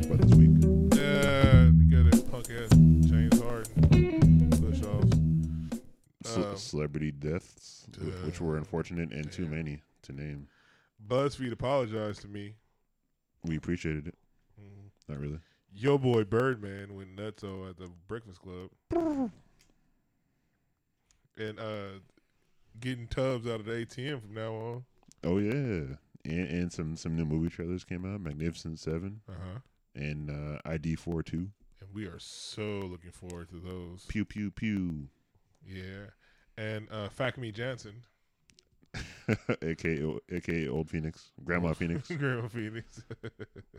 talk about this week? Yeah, that punk ass James Harden push offs. Ce- Um, celebrity deaths, wh- which uh, were unfortunate and too many to name. BuzzFeed apologized to me. We appreciated it. Mm. Not really. Yo boy Birdman went nutso at the Breakfast Club. and uh getting tubs out of the ATM from now on. Oh yeah. And, and some some new movie trailers came out. Magnificent Seven Uh huh. And uh, ID four two. And we are so looking forward to those. Pew pew pew. Yeah. And uh Fakami Jansen. aka aka Old Phoenix, Grandma Phoenix. Grandma Phoenix.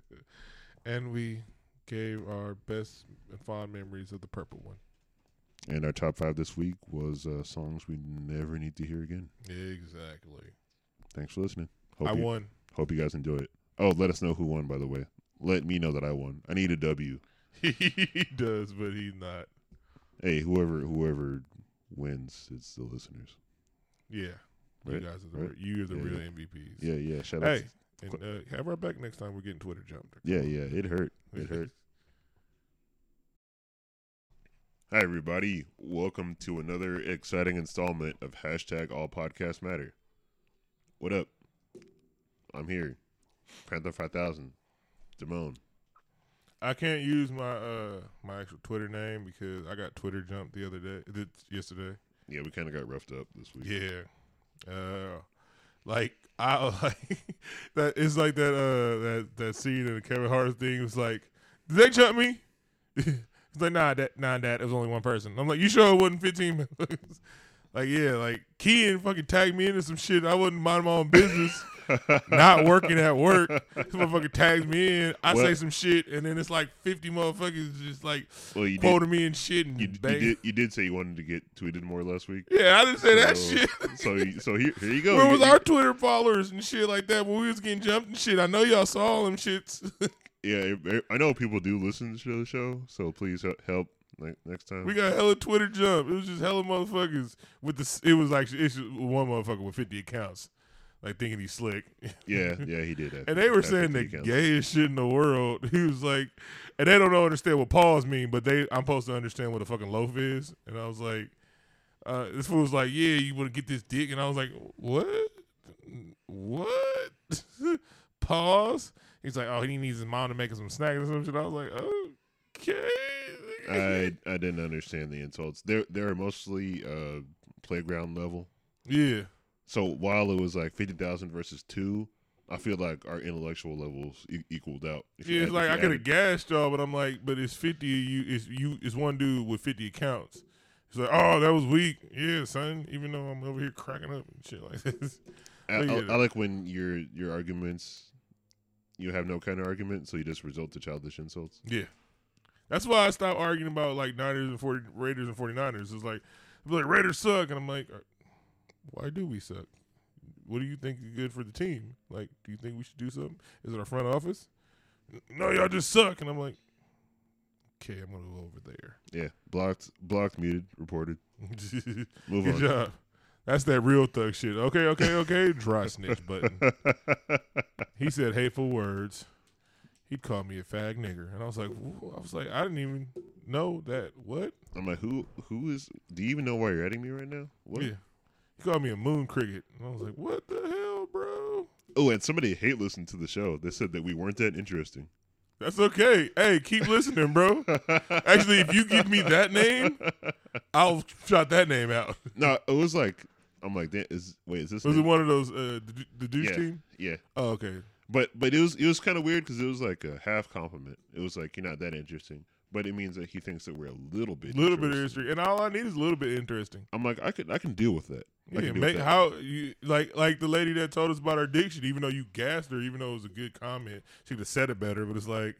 and we gave our best and fond memories of the purple one. And our top five this week was uh, songs we never need to hear again. Exactly. Thanks for listening. Hope I you, won. Hope you guys enjoy it. Oh, let us know who won, by the way. Let me know that I won. I need a W. he does, but he's not. Hey, whoever whoever wins, it's the listeners. Yeah. Right, You guys are the right. you are the Yeah, real yeah. MVPs. Yeah, yeah. Shout out. Hey, and uh, have our back next time we're getting Twitter jumped. yeah, yeah. It hurt. It hurt. Hi, everybody. Welcome to another exciting installment of hashtag All Podcasts Matter. What up? I'm here. Panther Five Thousand. Damone. I can't use my uh my actual Twitter name because I got Twitter jumped the other day, th- yesterday. Yeah, we kind of got roughed up this week. Yeah. Uh like I like that it's like that uh that that scene in the Kevin Hart thing was like, Did they jump me? it's like nah that nah that it was only one person. I'm like, You sure it wasn't fifteen like, yeah, like Kean fucking tagged me into some shit. I wasn't mind my own business. Not working at work. This motherfucker tags me in. I say some shit, and then it's like fifty motherfuckers just like Well, you did. quoting me and shit and You, you did. You did say you wanted to get tweeted more last week. Yeah, I didn't say that shit. So, so here, here you go. Where You- was you- our Twitter followers and shit like that when we was getting jumped and shit? I know y'all saw all them shits. Yeah, I know people do listen to the show, so please he- help like, next time. we got hella Twitter jump. It was just hella motherfuckers with the. It was like it's one motherfucker with fifty accounts, like thinking he's slick. yeah, yeah, he did. that. And they were have saying the gayest shit in the world. He was like, and they don't know understand what pause mean, but they I'm supposed to understand what a fucking loaf is. And I was like, uh, this fool was like, yeah, you want to get this dick, and I was like, what, what? pause. He's like, oh, he needs his mom to make him some snacks or some shit. I was like, okay. I I didn't understand the insults. They're they're mostly uh, playground level. yeah. So while it was like fifty thousand versus two, I feel like our intellectual levels e- equaled out. If Yeah, it's if like I could have gassed y'all, but I'm like, but it's fifty. You, it's you, it's one dude with fifty accounts. It's like, oh, that was weak. Yeah, son. Even though I'm over here cracking up and shit like this. I, I, I like when your your arguments, you have no kind of argument, so you just resort to childish insults. Yeah, that's why I stopped arguing about like Niners and 40 Raiders and 49ers. It's like, like Raiders suck, and I'm like, "Uh, why do we suck? What do you think is good for the team? Like, do you think we should do something? Is it our front office? No, y'all just suck, and I'm like, okay, I'm gonna go over there. Yeah, blocked, blocked, muted, reported. Move Good on. job. That's that real thug shit. Okay, okay, okay. Dry snitch button. He said hateful words. He'd call me a fag nigger, and I was like, "Wh- I was like, I didn't even know that. What? I'm like, who who is? Do you even know why you're adding me right now? What? Yeah. He called me a moon cricket, and I was like, what the hell, bro? Oh, and somebody hate listened to the show. They said that we weren't that interesting. That's okay. Hey, keep listening, bro. Actually, if you give me that name, I'll shout that name out. no, it was like I'm like, "Damn, is wait, is this? Was it one of those uh, the, the douche Yeah. team? Yeah, Oh, okay. but but it was it was kind of weird because it was like a half compliment. It was like you're not that interesting, but it means that he thinks that we're a little bit, A little bit interesting. and all I need is a little bit interesting. I'm like, I could I can deal with that. I Yeah, make, that. how you like like the lady that told us about our diction, even though you gassed her, even though it was a good comment, she could have said it better. But it's like,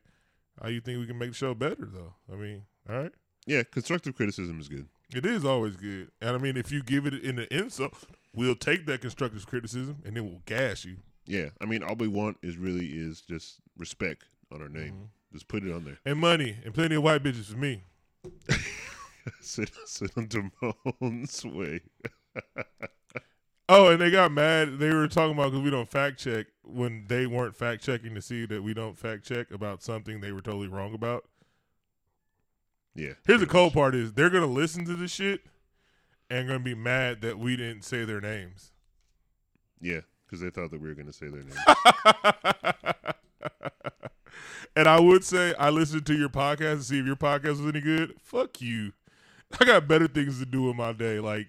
how you think we can make the show better though? I mean, all right, yeah, constructive criticism is good. it is always good, and I mean, if you give it in the insult, we'll take that constructive criticism and then we'll gas you. Yeah, I mean, all we want is really is just respect on our name. Mhm. Just put it on there. and money and plenty of white bitches for me. sit sit on Damone's way. Oh, and they got mad. They were talking about because we don't fact check. when they weren't fact checking to see that we don't fact check about something they were totally wrong about. Yeah. Here's the cold much. part: is they're gonna listen to this shit and gonna be mad that we didn't say their names. Yeah, because they thought that we were going to say their name. and I would say I listened to your podcast to see if your podcast was any good. Fuck you. I got better things to do in my day, like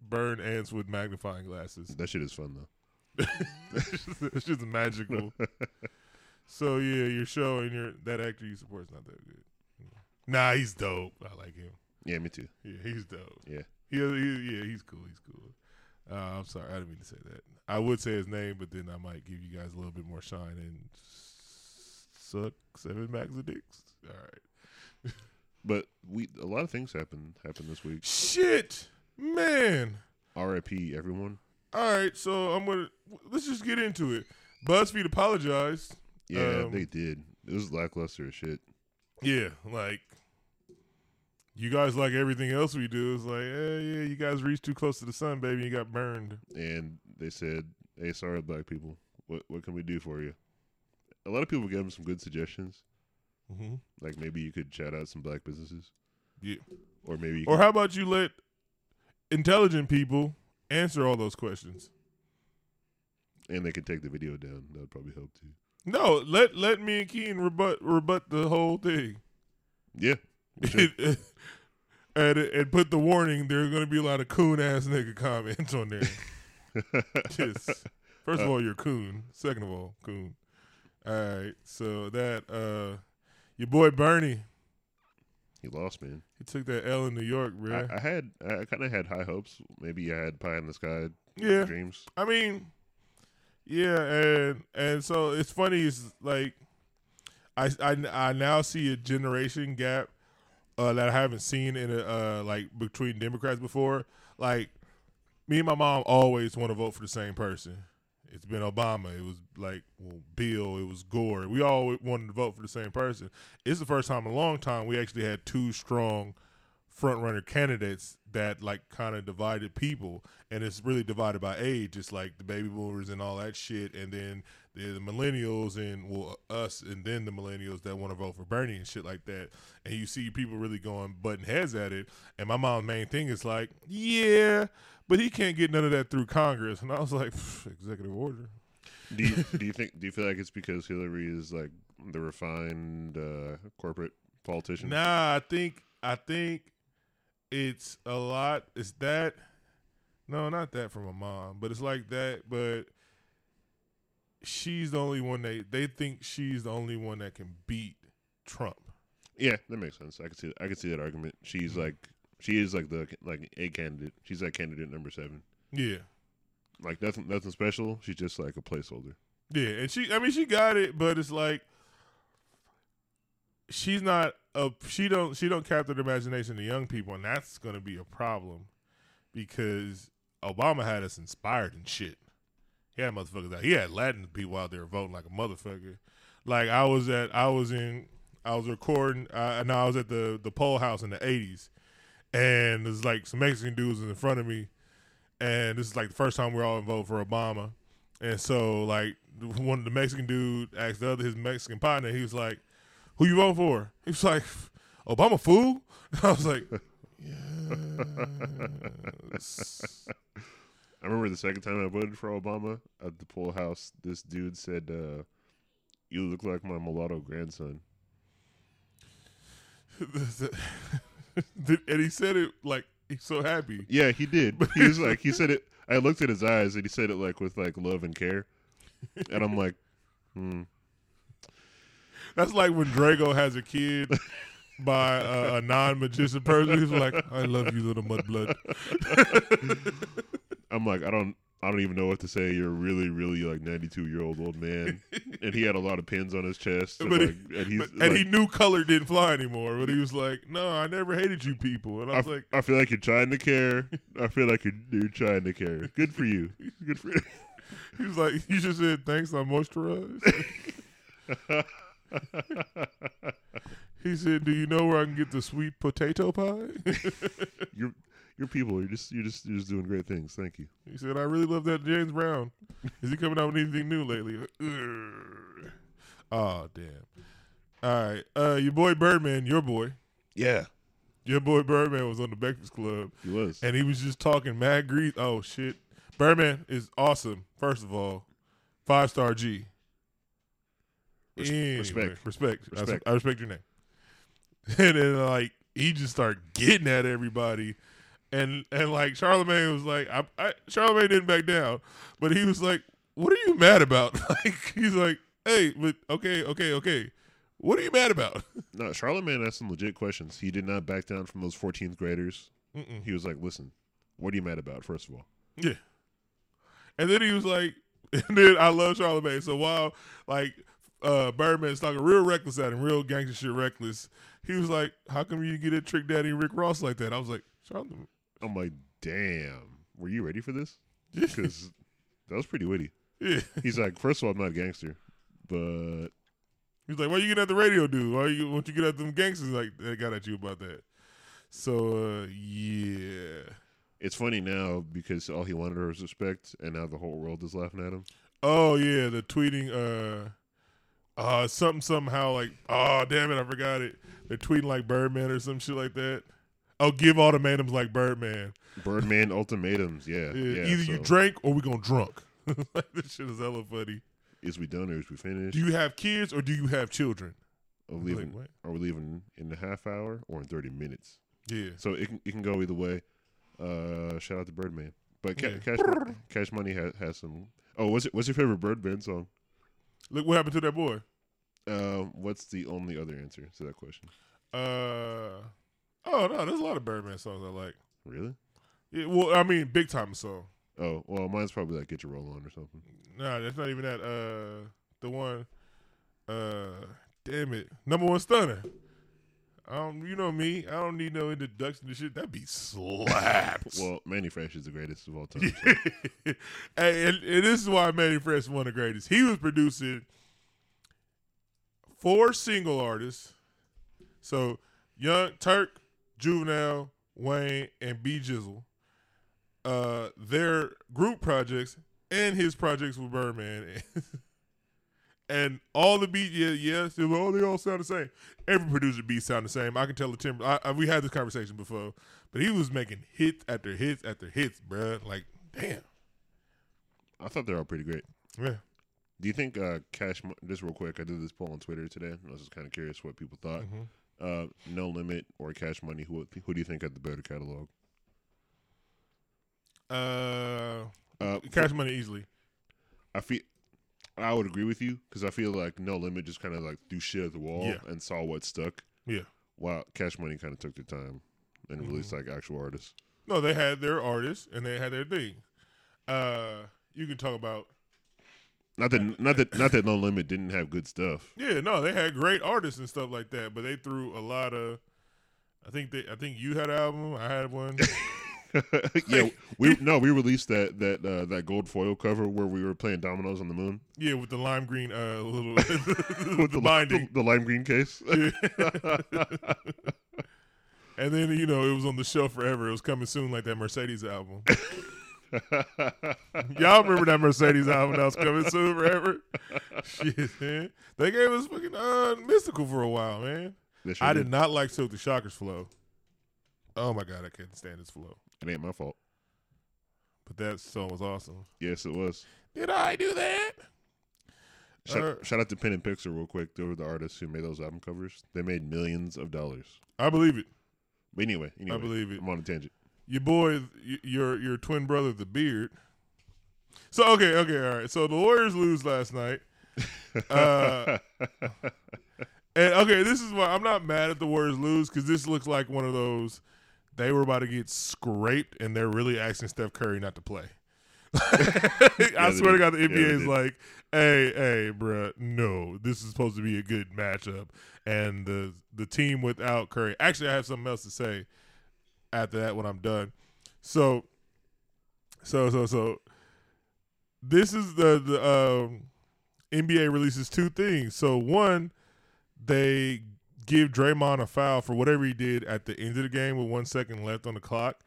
burn ants with magnifying glasses. that shit is fun though. it's just magical. so yeah, your show and your that actor you support is not that good. Nah, he's dope. I like him. Yeah, me too. Yeah, he's dope. Yeah. He, he, yeah, he's cool. He's cool. Uh, I'm sorry, I didn't mean to say that. I would say his name, but then I might give you guys a little bit more shine and suck seven bags of dicks. All right. But we a lot of things happened happened this week. Shit, man. R.I.P. Everyone. All right, so I'm gonna let's just get into it. BuzzFeed apologized. Yeah, Um, they did. It was lackluster as shit. Yeah, like you guys like everything else we do. It's like, eh, yeah, you guys reached too close to the sun, baby. You got burned. And they said, "Hey, sorry, black people. What what can we do for you?" A lot of people gave them some good suggestions. Mm-hmm. Like maybe you could shout out some black businesses, Yeah. or maybe Or could, how about you let intelligent people answer all those questions? and they could take the video down. That would probably help too. No, let let me and Keen rebut rebut the whole thing. Yeah, Sure. and and put the warning. There are going to be a lot of coon ass nigga comments on there. Just first of all, you're coon. Second of all, coon. All right, so that uh, your boy Bernie, he lost, man. he took that L in New York, bro. I, I had I kind of had high hopes. Maybe I had pie in the sky yeah, dreams. I mean, yeah, and and so it's funny. It's like I I, I now see a generation gap uh, that I haven't seen in a uh, like between Democrats before. Like me and my mom always want to vote for the same person. It's been Obama. It was like well, Bill. It was Gore. We all wanted to vote for the same person. It's the first time in a long time we actually had two strong front runner candidates that like kind of divided people and it's really divided by age it's like the baby boomers and all that shit and then the, the millennials and well us and then the millennials that want to vote for bernie and shit like that and you see people really going butting heads at it and my mom's main thing is like yeah but he can't get none of that through congress and i was like executive order Do you do you think do you feel like it's because Hillary is like the refined uh, corporate politician? Nah, I think I think it's a lot. It's that. No, not that from a mom, but it's like that. But she's the only one they they think she's the only one that can beat Trump. Yeah, that makes sense. I can see I can see that argument. She's mm-hmm. like she is like the like a candidate. She's like candidate number seven. Yeah, Like nothing nothing special. She's just like a placeholder. yeah, and she. I mean, she got it, but it's like she's not She don't. She don't capture the imagination of young people, and that's to be a problem because Obama had us inspired and shit. He had motherfuckers out. He had Latin people out there voting like a motherfucker. Like I was at, I was in, I was recording. Uh, no, I was at the the poll house in the '80s, and there's like some Mexican dudes in front of me, and this is like the first time we're all voting for Obama, and so like one of the Mexican dude asked the other his Mexican partner, he was like, "Who you vote for?" He was like, "Obama, fool." I was like, "Yes." I remember the second time I voted for Obama at the poll house. This dude said, uh, "You look like my mulatto grandson." and he said it like he's so happy. Yeah, he did. He was like, he said it. I looked at his eyes and he said it like with like love and care, and I'm like, hmm. That's like when Draco has a kid by a, a non-magician person. He's like, "I love you, little mudblood." I'm like, I don't, I don't even know what to say. You're really, really like 92 year old old man, and he had a lot of pins on his chest, and, But he- and he's But- like, and he knew color didn't fly anymore. But he was like, "No, I never hated you people." And I I, was like, I feel like you're trying to care. I feel like you're, you're trying to care. Good for you. Good for you. He was like, "You just said thanks. I moisturized." he said, "Do you know where I can get the sweet potato pie?" You're You're people. You're just you're just you're just doing great things. Thank you. He said, "I really love that James Brown. Is he coming out with anything new lately?" Oh damn! All right, uh, your boy Birdman, your boy, Yeah, your boy Birdman was on the Breakfast Club, he was. and he was just talking mad grease. Oh shit, Birdman is awesome. First of all, five star G. Res- Anyway, respect. respect, I Respect. I, respect your name. And then like he just started getting at everybody, and and like Charlemagne was like, I, I Charlemagne didn't back down, but he was like, "What are you mad about?" Like he's like, "Hey, but okay, okay, okay, what are you mad about?" No, Charlemagne asked some legit questions. He did not back down from those 14th graders. Mm-mm. He was like, "Listen, what are you mad about? First of all, Yeah. And then he was like, and then I love Charlemagne. So while like uh Birdman's talking real reckless at him, real gangster shit reckless, he was like, How come you get at Trick Daddy and Rick Ross like that? I was like, Charlemagne. I'm like, damn, were you ready for this? Because that was pretty witty. yeah. He's like, first of all, I'm not a gangster, but He's like, Why you get at the radio dude? Why you won't you get at them gangsters like they got at you about that? So uh yeah. it's funny now because all he wanted was respect, and now the whole world is laughing at him. Oh yeah, the tweeting uh uh something somehow like oh damn it, I forgot it. They're tweeting like Birdman or some shit like that. Oh, give ultimatums like Birdman. Birdman ultimatums, yeah, Yeah, yeah. Either so you drink or we gonna drunk. like this shit is hella funny. is we done or is we finished? Do you have kids or do you have children? Are we leaving? what? are we leaving in a half hour or in 30 minutes? Yeah. So it can, it can go either way. Uh, shout out to Birdman, but ca- Yeah. Cash Cash Money has has some. Oh, what's it, what's your favorite Birdman song? Look what happened to that boy. Um, what's the only other answer to that question? Uh oh no, there's a lot of Birdman songs I like. Really? Yeah, well, I mean, big time song. Oh, well, mine's probably like "Get Your Roll On" or something. Nah, that's not even that. Uh, the one. Uh, damn it, number one stunner. Um, you know me. I don't need no introduction to shit. That'd be slaps. Well, Manny Fresh is the greatest of all time. so- Hey, and, and this is why Manny Fresh is one of the greatest. He was producing four single artists. So Young Turk, Juvenile, Wayne, and B Jizzle. Uh, their group projects and his projects with Birdman. and all the beat, yeah, yes, they were- oh, they all sound the same. Every producer beat sound the same. I can tell the timber. I, I, we had this conversation before, but he was making hits after hits after hits, bruh. Like, damn. I thought they're all pretty great. Yeah. Do you think uh, Cash? Just real quick, I did this poll on Twitter today. I was just kind of curious what people thought. Mhm. Uh, no Limit or Cash Money? Who who do you think had the better catalog? Uh, Uh, Cash Money easily. I feel I would agree with you because I feel like No Limit just kind of like threw shit at the wall Yeah. and saw what stuck. Yeah. While Cash Money kind of took their time and Mhm. released like actual artists. No, they had their artists and they had their thing. Uh, you can talk about. Not that not that not that No Limit didn't have good stuff. Yeah, no, they had great artists and stuff like that, but they threw a lot of. I think they. I think you had an album. I had one. yeah, we no we released that that uh, that gold foil cover where we were playing dominoes on the moon yeah, with the lime green uh little with with the binding. the, lime green case. And then you know it was on the shelf forever. It was coming soon, like that Mercedes album. Y'all remember that Mercedes album that was coming soon forever? Shit, man. They gave us fucking uh, Mystikal for a while, man. I did not like Silk the Shocker's flow. Oh my god, I couldn't stand his flow. It ain't my fault. But that song was awesome. Yes, it was. Did I do that? Shout, Uh, shout out to Pen & Pixel real quick. They were the artists who made those album covers. They made millions of dollars. I believe it. But anyway, anyway I believe it. I'm on a tangent. Your boy, your your twin brother, the Beard. So okay, okay, all right. So the Warriors lose last night. Uh, And okay, this is why I'm not mad at the Warriors lose because this looks like one of those they were about to get scraped and they're really asking Steph Curry not to play. I swear to. God, the NBA is like, hey, hey, bruh, no, this is supposed to be a good matchup. And the the team without Curry. Actually, I have something else to say after that when I'm done. So, so, so, so, this is the the um, NBA releases two things. So one, they give Draymond a foul for whatever he did at the end of the game with one second left on the clock,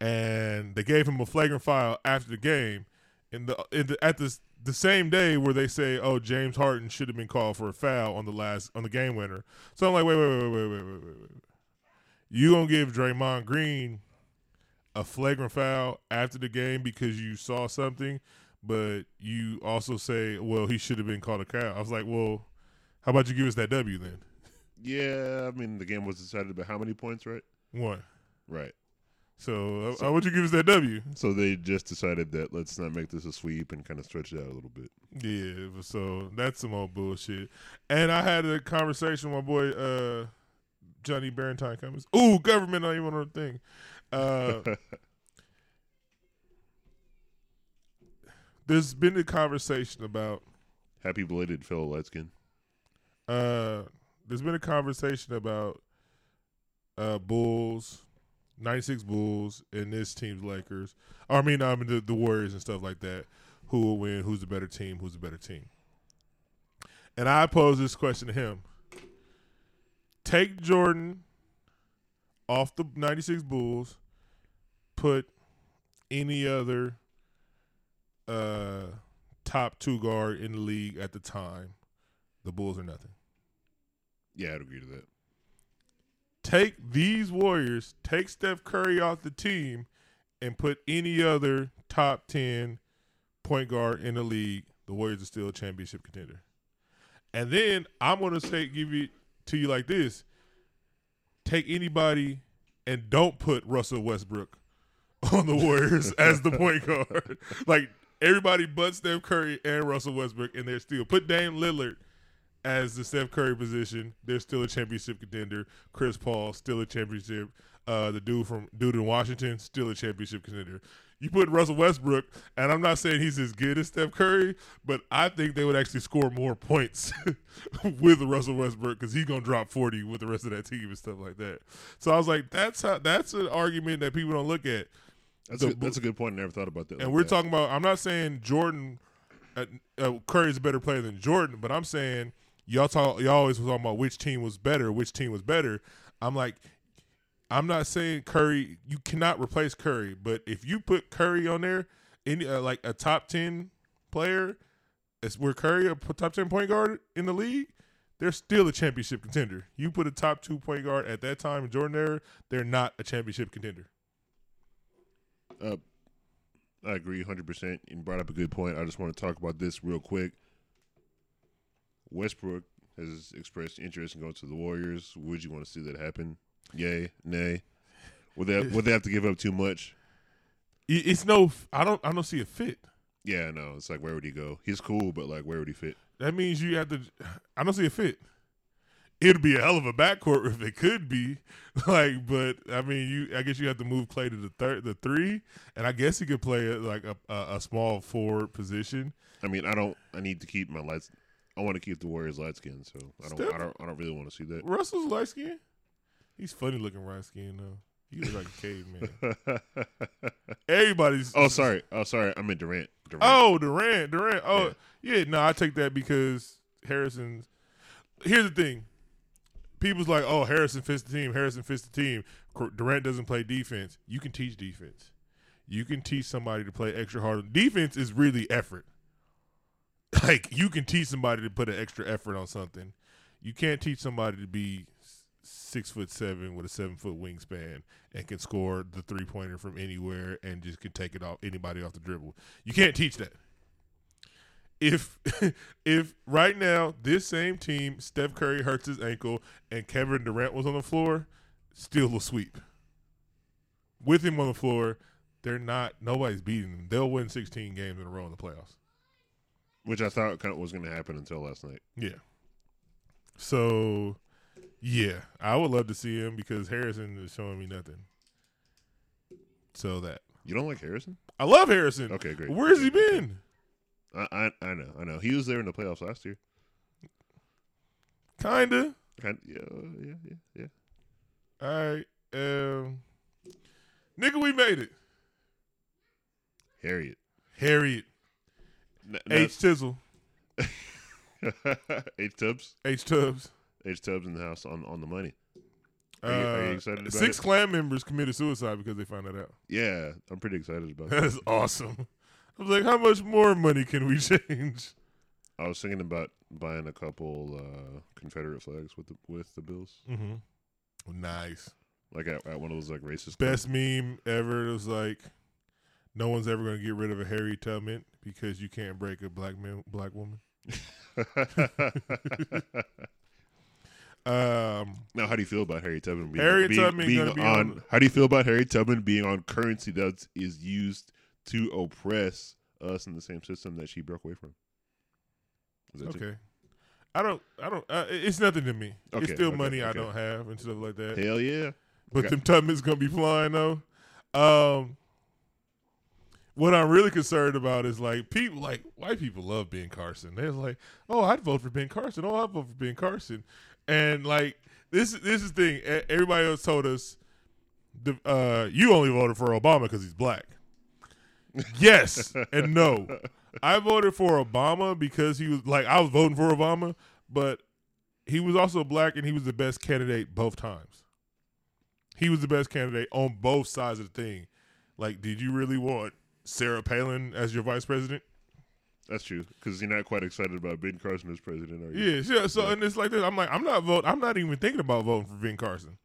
and they gave him a flagrant foul after the game. In the, in the at this the same day where they say, "Oh, James Harden should have been called for a foul on the last on the game winner." So I'm like, "Wait, wait, wait, wait, wait, wait, wait, wait." You gonna give Draymond Green a flagrant foul after the game because you saw something, but you also say, "Well, he should have been called a cow." I was like, "Well, how about you give us that W then?" Yeah, I mean the game was decided by how many points, right? One. Right. So, uh, how would you give us that W? So they just decided that let's not make this a sweep and kind of stretch it out a little bit. Yeah, so that's some old bullshit. And I had a conversation with my boy uh, Johnny Barrentine Cummings. Ooh, government not even on the thing. Uh, there's been a conversation about Happy belated fellow light skin. uh, there's been a conversation about uh, Bulls, 96 Bulls, and this team's Lakers. I mean, I mean the, the Warriors and stuff like that. Who will win? Who's the better team? Who's the better team? And I pose this question to him: Take Jordan off the 96 Bulls, put any other uh, top two guard in the league at the time. The Bulls are nothing. Yeah, I'd agree to that. take these Warriors, take Steph Curry off the team, and put any other top 10 point guard in the league, the Warriors are still a championship contender. And then I'm going to say, give it to you like this take anybody and don't put Russell Westbrook on the Warriors as the point guard. Like everybody but Steph Curry and Russell Westbrook, and they're still put Dame Lillard as the Steph Curry position. They're still a championship contender. Chris Paul still a championship. Uh, the dude from dude in Washington still a championship contender. You put Russell Westbrook, and I'm not saying he's as good as Steph Curry, but I think they would actually score more points with Russell Westbrook because he's gonna drop 40 with the rest of that team and stuff like that. So I was like, that's how that's an argument that people don't look at. That's The a, that's a good point. I never thought about that. And like we're that. talking about. I'm not saying Jordan, uh, uh, Curry is a better player than Jordan, but I'm saying y'all talk. Y'all always was talking about which team was better, which team was better. I'm like, I'm not saying Curry. You cannot replace Curry, but if you put Curry on there, any uh, like a top ten player, it's where Curry a top ten point guard in the league. They're still a championship contender. You put a top two point guard at that time in Jordan era, they're not a championship contender. Uh, I agree 100%. You brought up a good point. I just want to talk about this real quick. Westbrook has expressed interest in going to the Warriors. Would you want to see that happen? Yay, nay. Would they would they have to give up too much? It's no. I don't. I don't see a fit. Yeah, no. It's like where would he go? He's cool, but like where would he fit? That means you have to. I don't see a fit. It'd be a hell of a backcourt if it could be, like. But I mean, you. I guess you have to move Clay to the third, the three, and I guess he could play like a, a, a small forward position. I mean, I don't. I need to keep my lights. I want to keep the Warriors light skin, so I don't. Steph- I don't. I don't really want to see that. Russell's light skin. He's funny looking light skin though. He looks like a caveman. Everybody's. oh, sorry. Oh, sorry. I meant Durant. Durant. Oh, Durant, Durant. Oh, yeah. no, I take that because Harrison's. Here's the thing. People's like, oh, Harrison fits the team. Harrison fits the team. Durant doesn't play defense. You can teach defense. You can teach somebody to play extra hard. Defense is really effort. Like you can teach somebody to put an extra effort on something. You can't teach somebody to be six foot seven with a seven foot wingspan and can score the three pointer from anywhere and just can take it off anybody off the dribble. You can't teach that. If if right now this same team, Steph Curry hurts his ankle and Kevin Durant was on the floor, still a sweep. With him on the floor, they're not nobody's beating them. They'll win 16 games in a row in the playoffs. Which I thought kind of was going to happen until last night. Yeah. So, yeah, I would love to see him because Harrison is showing me nothing. So that You don't like Harrison? I love Harrison. Okay, great. Where's he been? I, I I know, I know. He was there in the playoffs last year. Kinda. Kind yeah, yeah, yeah, yeah. All right. Um, nigga, we made it. Harriet. Harriet N- H Tizzle H Tubbs. H Tubbs. H Tubbs in the house on on the money. Are you, are you Uh, excited about Six it? Klan members committed suicide because they found that out. Yeah, I'm pretty excited about that. That's awesome. I was like, how much more money can we change? I was thinking about buying a couple uh, Confederate flags with the with the Bills, Mm-hmm. Nice. like at, at one of those like racist. Best meme ever. It was like, no one's ever going to get rid of a Harry Tubman because you can't break a black man, black woman. Um, now, how do you feel about Harry Tubman being, Harriet being, Tubman being on, on- How do you feel about Harry Tubman being on currency that is used to oppress us in the same system that she broke away from? Is that okay. I don't. I don't. Uh, it's nothing to me. it's still okay, money I don't have and stuff like that. Hell yeah! But Okay. them Tubman's gonna be flying though. Um, what I'm really concerned about is like people, like white people love Ben Carson. They're like, oh, I'd vote for Ben Carson. Oh, I'd vote for Ben Carson. And like this, this is the thing. Everybody else told us, the, uh, you only voted for Obama because he's black. yes and no. I voted for Obama because he was like I was voting for Obama, but he was also black and he was the best candidate both times. He was the best candidate on both sides of the thing. Like, did you really want Sarah Palin as your vice president? That's true because you're not quite excited about Ben Carson as president, are you? Yeah, yeah. So Yeah. and it's like this. I'm like, I'm not vote. I'm not even thinking about voting for Ben Carson.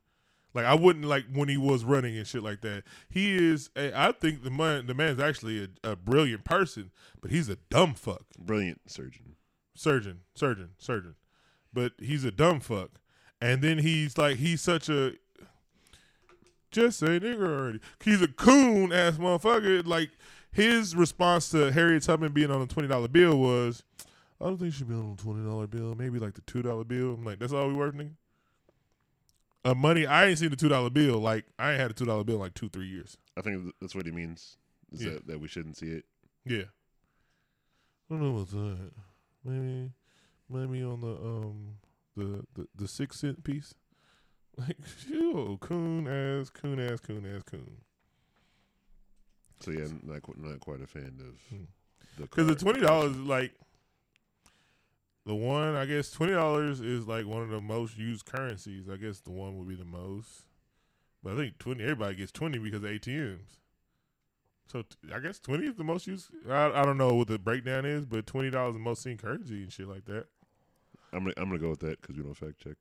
Like I wouldn't like when he was running and shit like that. He is. A, I think the man, the man's actually a, a brilliant person, but he's a dumb fuck. Brilliant surgeon. surgeon, surgeon, surgeon. But he's a dumb fuck. And then he's like, he's such a just say nigger already. He's a coon ass motherfucker. Like his response to Harriet Tubman being on a twenty dollar bill was, I don't think she should be on a twenty dollar bill. Maybe like the two dollar bill. I'm like, that's all we worth, nigga. Uh, money. I ain't seen the two dollar bill. Like I ain't had a two dollar bill in like two three years. I think that's what he means. Is Yeah. that, that we shouldn't see it? Yeah. I don't know what's that. Maybe maybe on the um the the, the six cent piece. Like yo, coon ass, coon ass, coon ass, coon. So yeah, I'm not not quite a fan of Hmm. the Because the twenty dollars like the one. I guess twenty dollars is like one of the most used currencies. I guess the one would be the most. But I think twenty. Everybody gets twenty because of ATMs. So t- I guess twenty is the most used. I, I don't know what the breakdown is, but twenty dollars is the most seen currency and shit like that. I'm gonna, I'm gonna go with that because we don't fact check.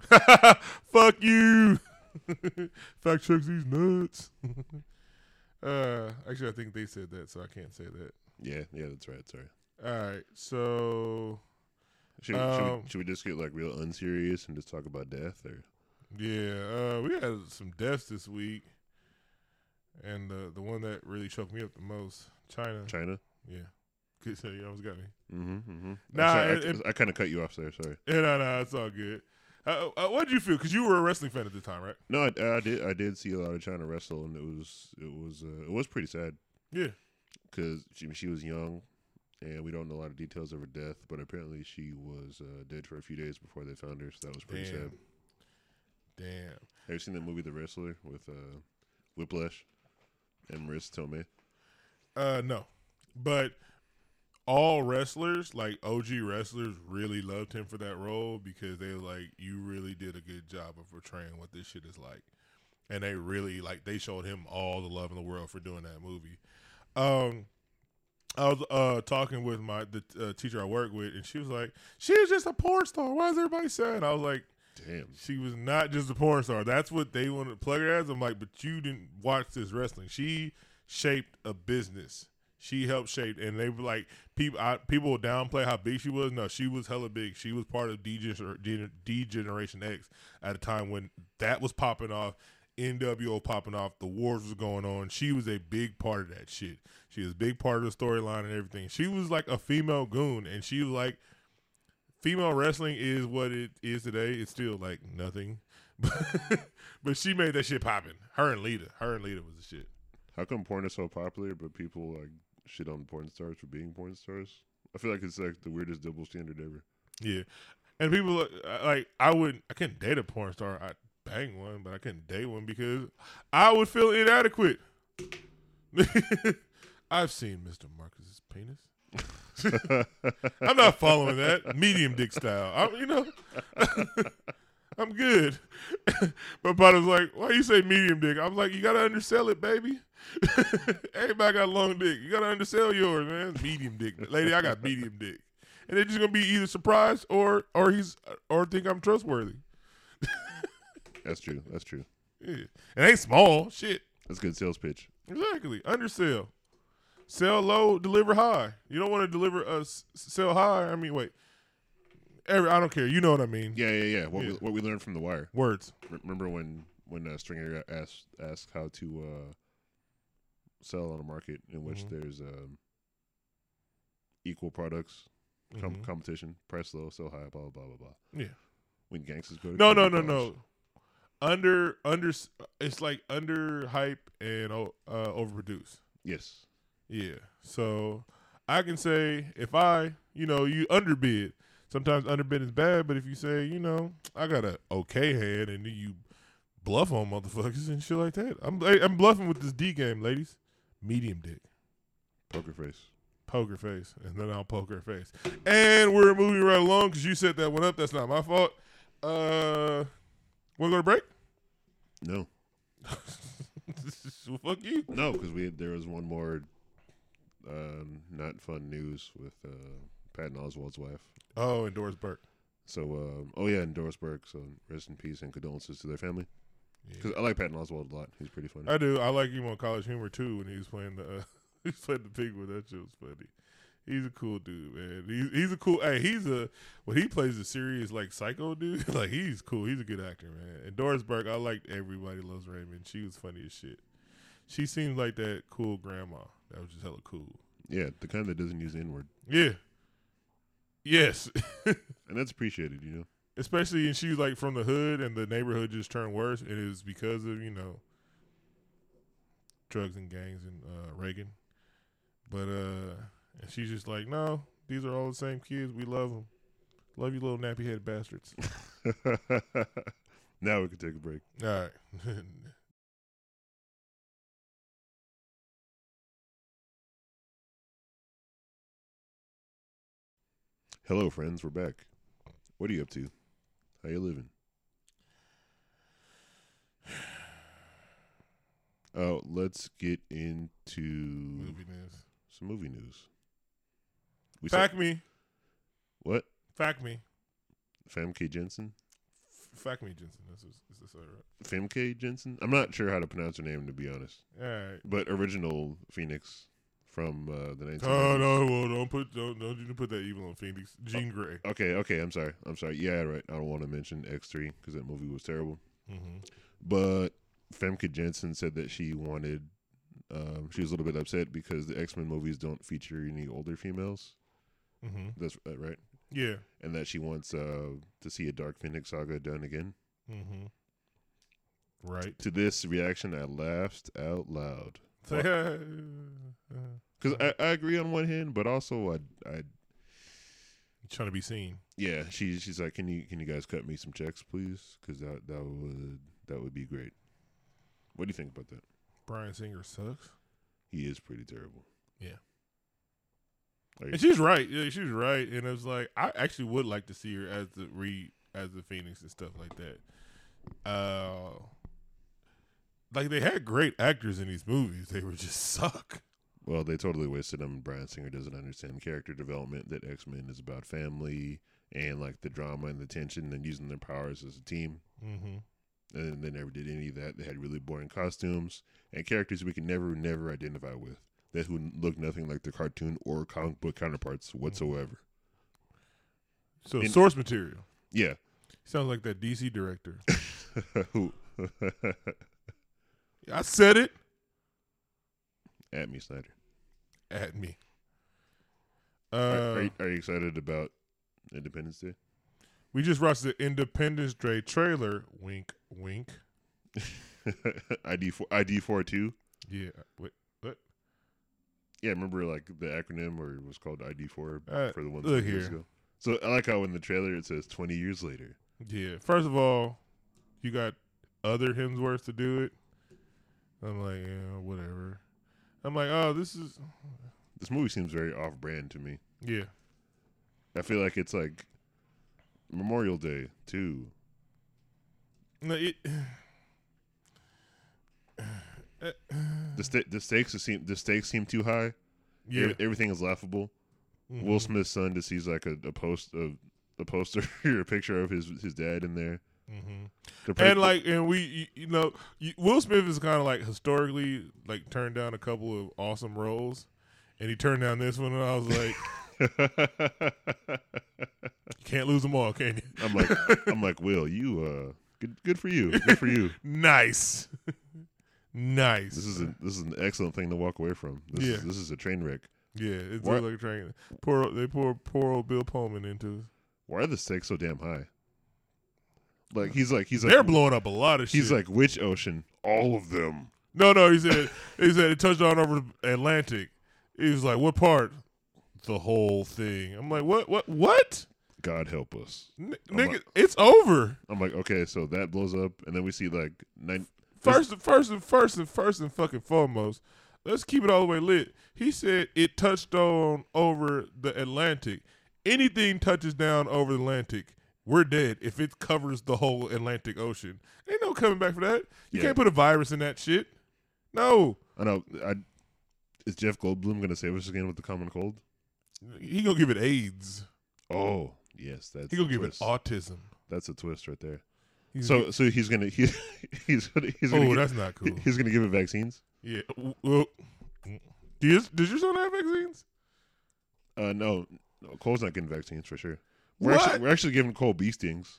Fuck you. Fact checks these nuts. uh, actually, I think they said that, so I can't say that. Yeah, yeah, that's right. Sorry. All right, so Should, should, Um, we, should we just get like real unserious and just talk about death or? yeah, uh, we had some deaths this week, and uh, the one that really choked me up the most, Chyna. Chyna. Yeah, good. So you almost got me. Mm-hmm. mm-hmm. Nah, sorry, it- I, I kind of cut you off there. Sorry. Yeah, no, no, it's all good. Uh, uh, what did you feel? Because you were a wrestling fan at the time, right? No, I, I did. I did see a lot of Chyna wrestle, and it was it was uh, it was pretty sad Yeah. because she she was young, and we don't know a lot of details of her death. But apparently, she was uh, dead for a few days before they found her. So that was pretty Damn. sad. Damn. Have you seen that movie, The Wrestler, with uh, Whiplash and Marisa Tomei? Uh, no, but all wrestlers, like OG wrestlers, really loved him for that role because they were like, "You really did a good job of portraying what this shit is like," and they really like they showed him all the love in the world for doing that movie. Um, I was uh talking with my the uh, teacher I work with, and she was like, "She was just a porn star. Why is everybody saying?" I was like, Damn. she was not just a porn star. That's what they wanted to plug her as. I'm like, but you didn't watch this wrestling. She shaped a business. She helped shape, and they were like people. I, people would downplay how big she was. No, she was hella big. She was part of D, Gen- D Generation X at a time when that was popping off. NWO popping off. The wars was going on. She was a big part of that shit. She was a big part of the storyline and everything. She was like a female goon, and she was like female wrestling is what it is today. It's still like nothing, but she made that shit popping. Her and Lita, her and Lita was the shit. How come porn is so popular, but people like shit on porn stars for being porn stars? I feel like it's like the weirdest double standard ever. Yeah, and people uh, like I would I couldn't date a porn star. I bang one, but I couldn't date one because I would feel inadequate. I've seen Mr. Marcus's penis. I'm not following that medium dick style. I'm, you know, I'm good. my partner's like, "Why you say medium dick?" I'm like, "You gotta undersell it, baby. Everybody got long dick. You gotta undersell yours, man. Medium dick, lady. I got medium dick, and they're just gonna be either surprised or or he's or think I'm trustworthy. That's true. That's true. Yeah, it ain't small. Shit, That's a good sales pitch. exactly. Undersell, sell low, deliver high. You don't want to deliver uh, a s- sell high. I mean, wait. Every I don't care. You know what I mean. Yeah, yeah, yeah. What Yeah. we what we learned from the wire. Words. R- Remember when when uh, Stringer asked asked how to uh, sell on a market in which Mhm. there's um, equal products, com- Mhm. competition, price low, sell high, blah blah blah blah blah. Yeah. When gangsters go to No, no, no, no. Under under it's like under hype and o- uh, overproduced. Yes. Yeah. So I can say if I, you know, you underbid. Sometimes underbid is bad, but if you say, you know, I got a okay hand, and you bluff on motherfuckers and shit like that, I'm I'm bluffing with this D game, ladies. Medium dick, Poker face. poker face, and then I'll poker face. And we're moving right along because you set that one up. That's not my fault. Uh, want to go to break? No, fuck you. no, because we there was one more um, not fun news with uh, Patton Oswalt's wife. Oh, and Doris Burke. So, um, oh yeah, and Doris Burke. So rest in peace and condolences to their family. Yeah. Because I like Patton Oswalt a lot. He's pretty funny. I do. I like him on College Humor too when he was playing the uh, he was playing the penguin. That shit was funny. He's a cool dude, man. He's he's a cool. Hey, he's a when he plays a serious like psycho dude. Like he's cool. He's a good actor, man. And Doris Burke, I liked Everybody Loves Raymond. She was funny as shit. She seemed like that cool grandma. That was just hella cool. yeah, the kind that doesn't use the N word, Yeah. Yes. and that's appreciated. You know. especially and she was like from the hood and the neighborhood just turned worse and it was because of you know drugs and gangs and uh, Reagan but uh and she's just like no these are all the same kids we love them love you little nappy headed bastards now we can take a break. all right Hello, friends. We're back. What are you up to? How you living? Oh, let's get into movie news some movie news. We saw, fact me what? fact me Famke Janssen? F- fact me Jensen this is is this all right Famke Janssen? I'm not sure how to pronounce her name to be honest. all right But original Phoenix from uh, the 1990s. Oh no! Well, don't put don't don't you put that evil on Phoenix. Jean Grey. Okay, okay. I'm sorry. I'm sorry. Yeah, right. I don't want to mention X3 because that movie was terrible. Mm-hmm. But Famke Janssen said that she wanted, um, she was a little bit upset because the X Men movies don't feature any older females. Mm-hmm. That's uh, right. Yeah. And that she wants uh, to see a Dark Phoenix saga done again. Mm-hmm. Right. To this reaction, I laughed out loud. Because I, I agree on one hand, but also I, I, trying to be seen. yeah, she, she's like, can you, can you guys cut me some checks, please? Because that, that would, that would be great. What do you think about that? Bryan Singer sucks. He is pretty terrible. Yeah. And she's right. Yeah, she's right. And it was like I actually would like to see her as the re as the Phoenix and stuff like that. Uh like they had great actors in these movies. They were just suck. Well, they totally wasted them. Bryan Singer doesn't understand character development. That X Men is about family and like the drama and the tension and using their powers as a team. Mm-hmm. And they never did any of that. They had really boring costumes and characters we could never, never identify with. That who look nothing like their cartoon or comic book counterparts whatsoever. So And- source material. Yeah. Sounds like that DC director. who? I said it At me, Snyder. at me. Are, Uh, are, you, are you excited about Independence Day? we just watched the Independence Day trailer. Wink, wink. ID four ID four two. Yeah. Wait, Yeah, remember like the acronym or it was called ID four Uh, for the one look years ago. So I like how in the trailer it says twenty years later. Yeah. First of all, you got other Hemsworths to do it. I'm like, yeah, whatever. I'm like, oh, this is This movie seems very off brand to me. yeah. I feel like it's like Memorial Day too. No, it, The sta- the stakes seem the stakes seem too high. yeah. Ev- everything is laughable. Will Mhm. Smith's son just sees like a, a post of a poster or a picture of his his dad in there. Mhm. And like, and we, you, know, Will Smith is kind of like historically like turned down a couple of awesome roles, and he turned down this one, and I was like, you can't lose them all, can you? I'm like I'm like Will, you uh good good for you. Good for you. Nice, nice. This is a, this is an excellent thing to walk away from. This Yeah. is, this is a train wreck. yeah, it's like a train. Poor, they pour poor old Bill Pullman into. Why are the stakes so damn high? Like he's like he's like They're blowing up a lot of shit. he's like which ocean? All of them. no, no. He said, he said it touched on over the Atlantic. He was like, what part? The whole thing. I'm like, what, what, what? God help us. N- I'm nigga, like- it's over. I'm like okay, so that blows up, and then we see like nine. First, first, and first, and first, and fucking foremost, let's keep it all the way lit. He said it touched on over the Atlantic. Anything touches down over the Atlantic, we're dead. If it covers the whole Atlantic Ocean, ain't no coming back for that. You Yeah. can't put a virus in that shit. No, I know. I is Jeff Goldblum gonna save us again with the common cold? he gonna give it AIDS. Oh yes, that's He gonna give it autism. That's a twist right there. He's So so he's gonna he, he's gonna he's gonna oh, gi- that's not cool. he's gonna give it vaccines. Yeah. Well, do you, does your son have vaccines? Uh no, no Cole's not getting vaccines for sure. We're What? actually we're actually giving Cole bee stings.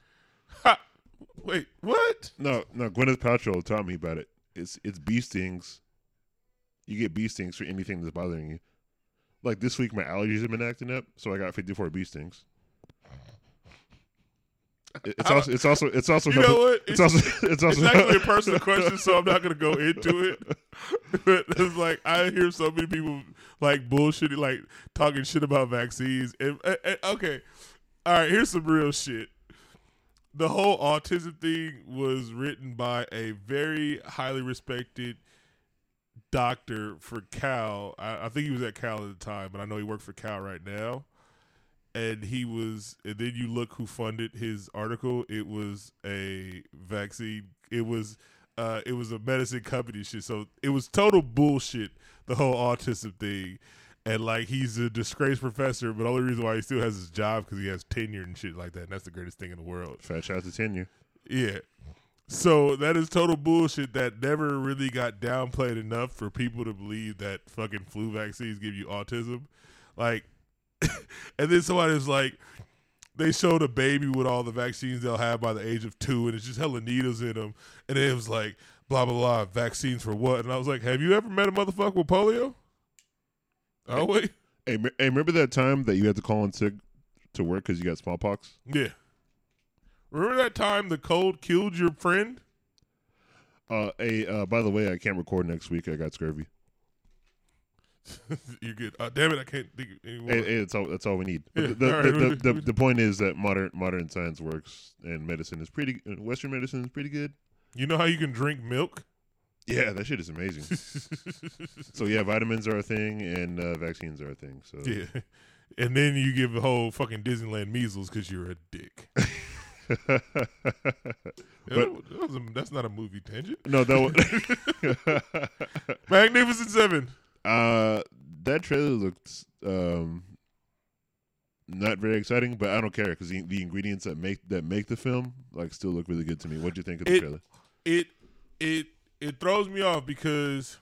Ha! Wait, what? No, no, Gwyneth Paltrow taught me about it. It's it's bee stings. You get bee stings for anything that's bothering you. Like this week, my allergies have been acting up, so I got 54 bee stings. It's also it's also it's also You know what? it's also it's also It's actually a personal question, so I'm not gonna go into it. But it's like I hear so many people like bullshitting, like talking shit about vaccines. And, and- and- okay, all right, here's some real shit. The whole autism thing was written by a very highly respected doctor for Cal. I, I think he was at Cal at the time, but I know he worked for Cal right now. And he was, and then you look who funded his article. It was a vaccine. It was, uh, it was a medicine company shit. So it was total bullshit. The whole autism thing, and like he's a disgraced professor, but the only reason why he still has his job because he has tenure and shit like that. And that's the greatest thing in the world. fat shout to tenure. Yeah. So that is total bullshit that never really got downplayed enough for people to believe that fucking flu vaccines give you autism. Like, and then somebody was like, they showed a baby with all the vaccines they'll have by the age of two, and it's just hella needles in them. And it was like, blah, blah, blah, vaccines for what? And I was like, have you ever met a motherfucker with polio? Oh, wait. Hey, hey, remember that time that you had to call in sick to work because you got smallpox? Yeah. Remember that time the cold killed your friend? Uh, hey, uh, by the way, I can't record next week. I got scurvy. You're good. Uh, damn it, I can't think anymore. Hey, hey, that's all. That's all we need. Yeah, the, the, right, the, we- the, we- the point is that modern modern science works and medicine is pretty. uh, Western medicine is pretty good. You know how you can drink milk? Yeah, that shit is amazing. so yeah, vitamins are a thing and uh, vaccines are a thing. So yeah. And then you give the whole fucking Disneyland measles because you're a dick. but That- that was a- that's not a movie tangent. no, that was, Magnificent Seven. uh, that trailer looked um not very exciting, but I don't care because the, the ingredients that make that make the film like still look really good to me. What do you think of the It- trailer? It it it throws me off because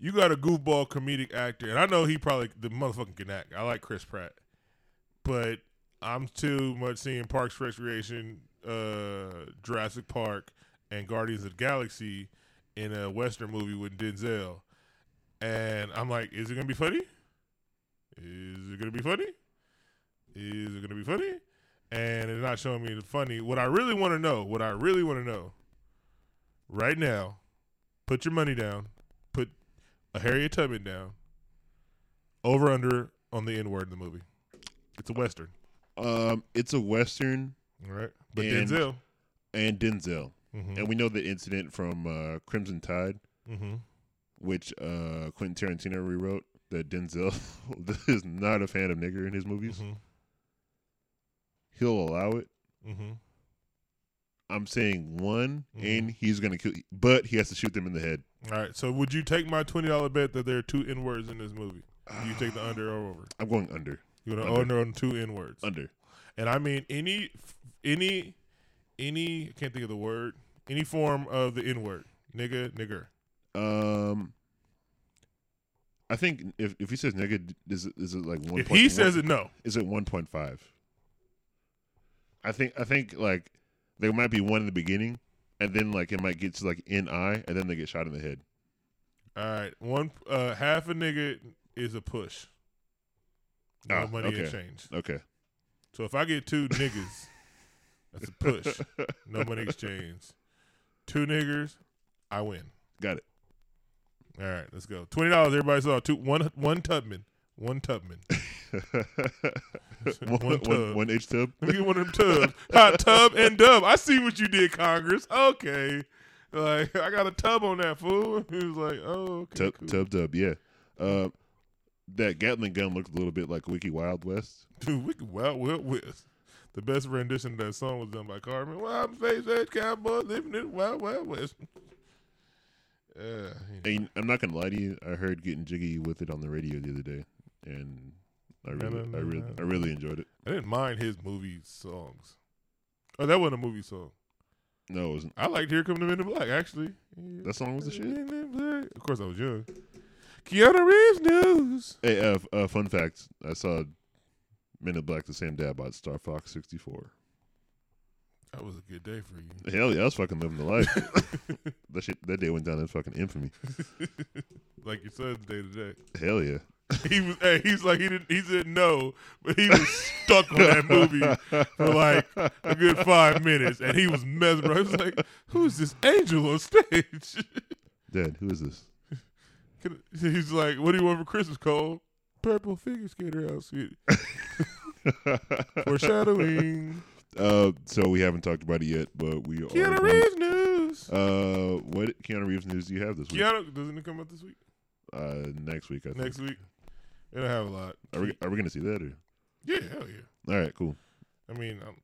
you got a goofball comedic actor, and I know he probably the motherfucking can act. I like Chris Pratt, but I'm too much seeing Parks Recreation, uh, Jurassic Park, and Guardians of the Galaxy in a Western movie with Denzel, and I'm like, is it gonna be funny? Is it gonna be funny? Is it gonna be funny? And it's not showing me the funny. What I really want to know, what I really want to know, right now, put your money down, put a Harriet Tubman down, over under on the N word in the movie. It's a western, Um, it's a western all right? But And- Denzel, and Denzel, mm-hmm, and we know the incident from uh, Crimson Tide. mm-hmm. which uh, Quentin Tarantino rewrote. That Denzel is not a fan of nigger in his movies. Mm-hmm. He'll allow it. Mm-hmm. I'm saying one, Mhm. and he's gonna kill, but he has to shoot them in the head. All right. So would you take my twenty dollar bet that there are two N words in this movie? Do you take the under or over? I'm going under, You want Under. under on two N words? under. And I mean any, any, any. I can't think of the word. Any form of the N word, nigga, nigger. Um, I think if if he says nigga, is it is it like one? If he says it, no. is it one point five? I think I think like there might be one in the beginning, and then like it might get to like N I, and then they get shot in the head. All right, one uh, half a nigga is a push. No Ah, money okay. exchange. Okay. So if I get two niggas, that's a push. No money exchange. Two niggers, I win. Got it. All right, let's go. Twenty dollars. Everybody saw two One one Tubman. One Tubman. one, One one, tub. one H tub. Let me get one of them tubs. Hot tub and dub. I see what you did, Congress. Okay. Like I got a tub on that fool. He was like, oh, okay, Tub, cool. tub, tub, yeah. Uh, that Gatling gun looked a little bit like Wiki Wild West. Dude, could Wild Wild West. The best rendition of that song was done by Carmen. Well, I'm face edge cowboy living in Wild Wild West. Yeah, And I'm not gonna lie to you, I heard getting jiggy with it on the radio the other day, and I really, I really. I really enjoyed it. I didn't mind his movie songs. Oh, that wasn't a movie song. No, it wasn't. I liked Here Come the Men in Black, actually. That song was the shit. Men in Black. Of course, I was young. Keanu Reeves news. Hey, uh, uh, fun fact: I saw Men in Black, the same day I bought Star Fox 64. That was a good day for you. Hell yeah, I was fucking living the life. that shit, that day went down in fucking infamy. like your son's day today. Hell yeah. He was. Hey, he's like he didn't. He said no, but he was stuck on that movie for like a good five minutes, and he was mesmerized. He was like, "Who's this angel on stage?" Dad, who is this? He's like, "What do you want for Christmas, Cole?" Purple figure skater outfit. Foreshadowing. uh, so we haven't talked about it yet, but we are. Keanu Reeves news. Uh, what Keanu Reeves news do you have this week? Keanu doesn't it come out this week? Uh, next week, I think. Next week. It'll have a lot. Are we are we gonna see that? Or? Yeah, hell yeah. All right, cool. I mean, I'm,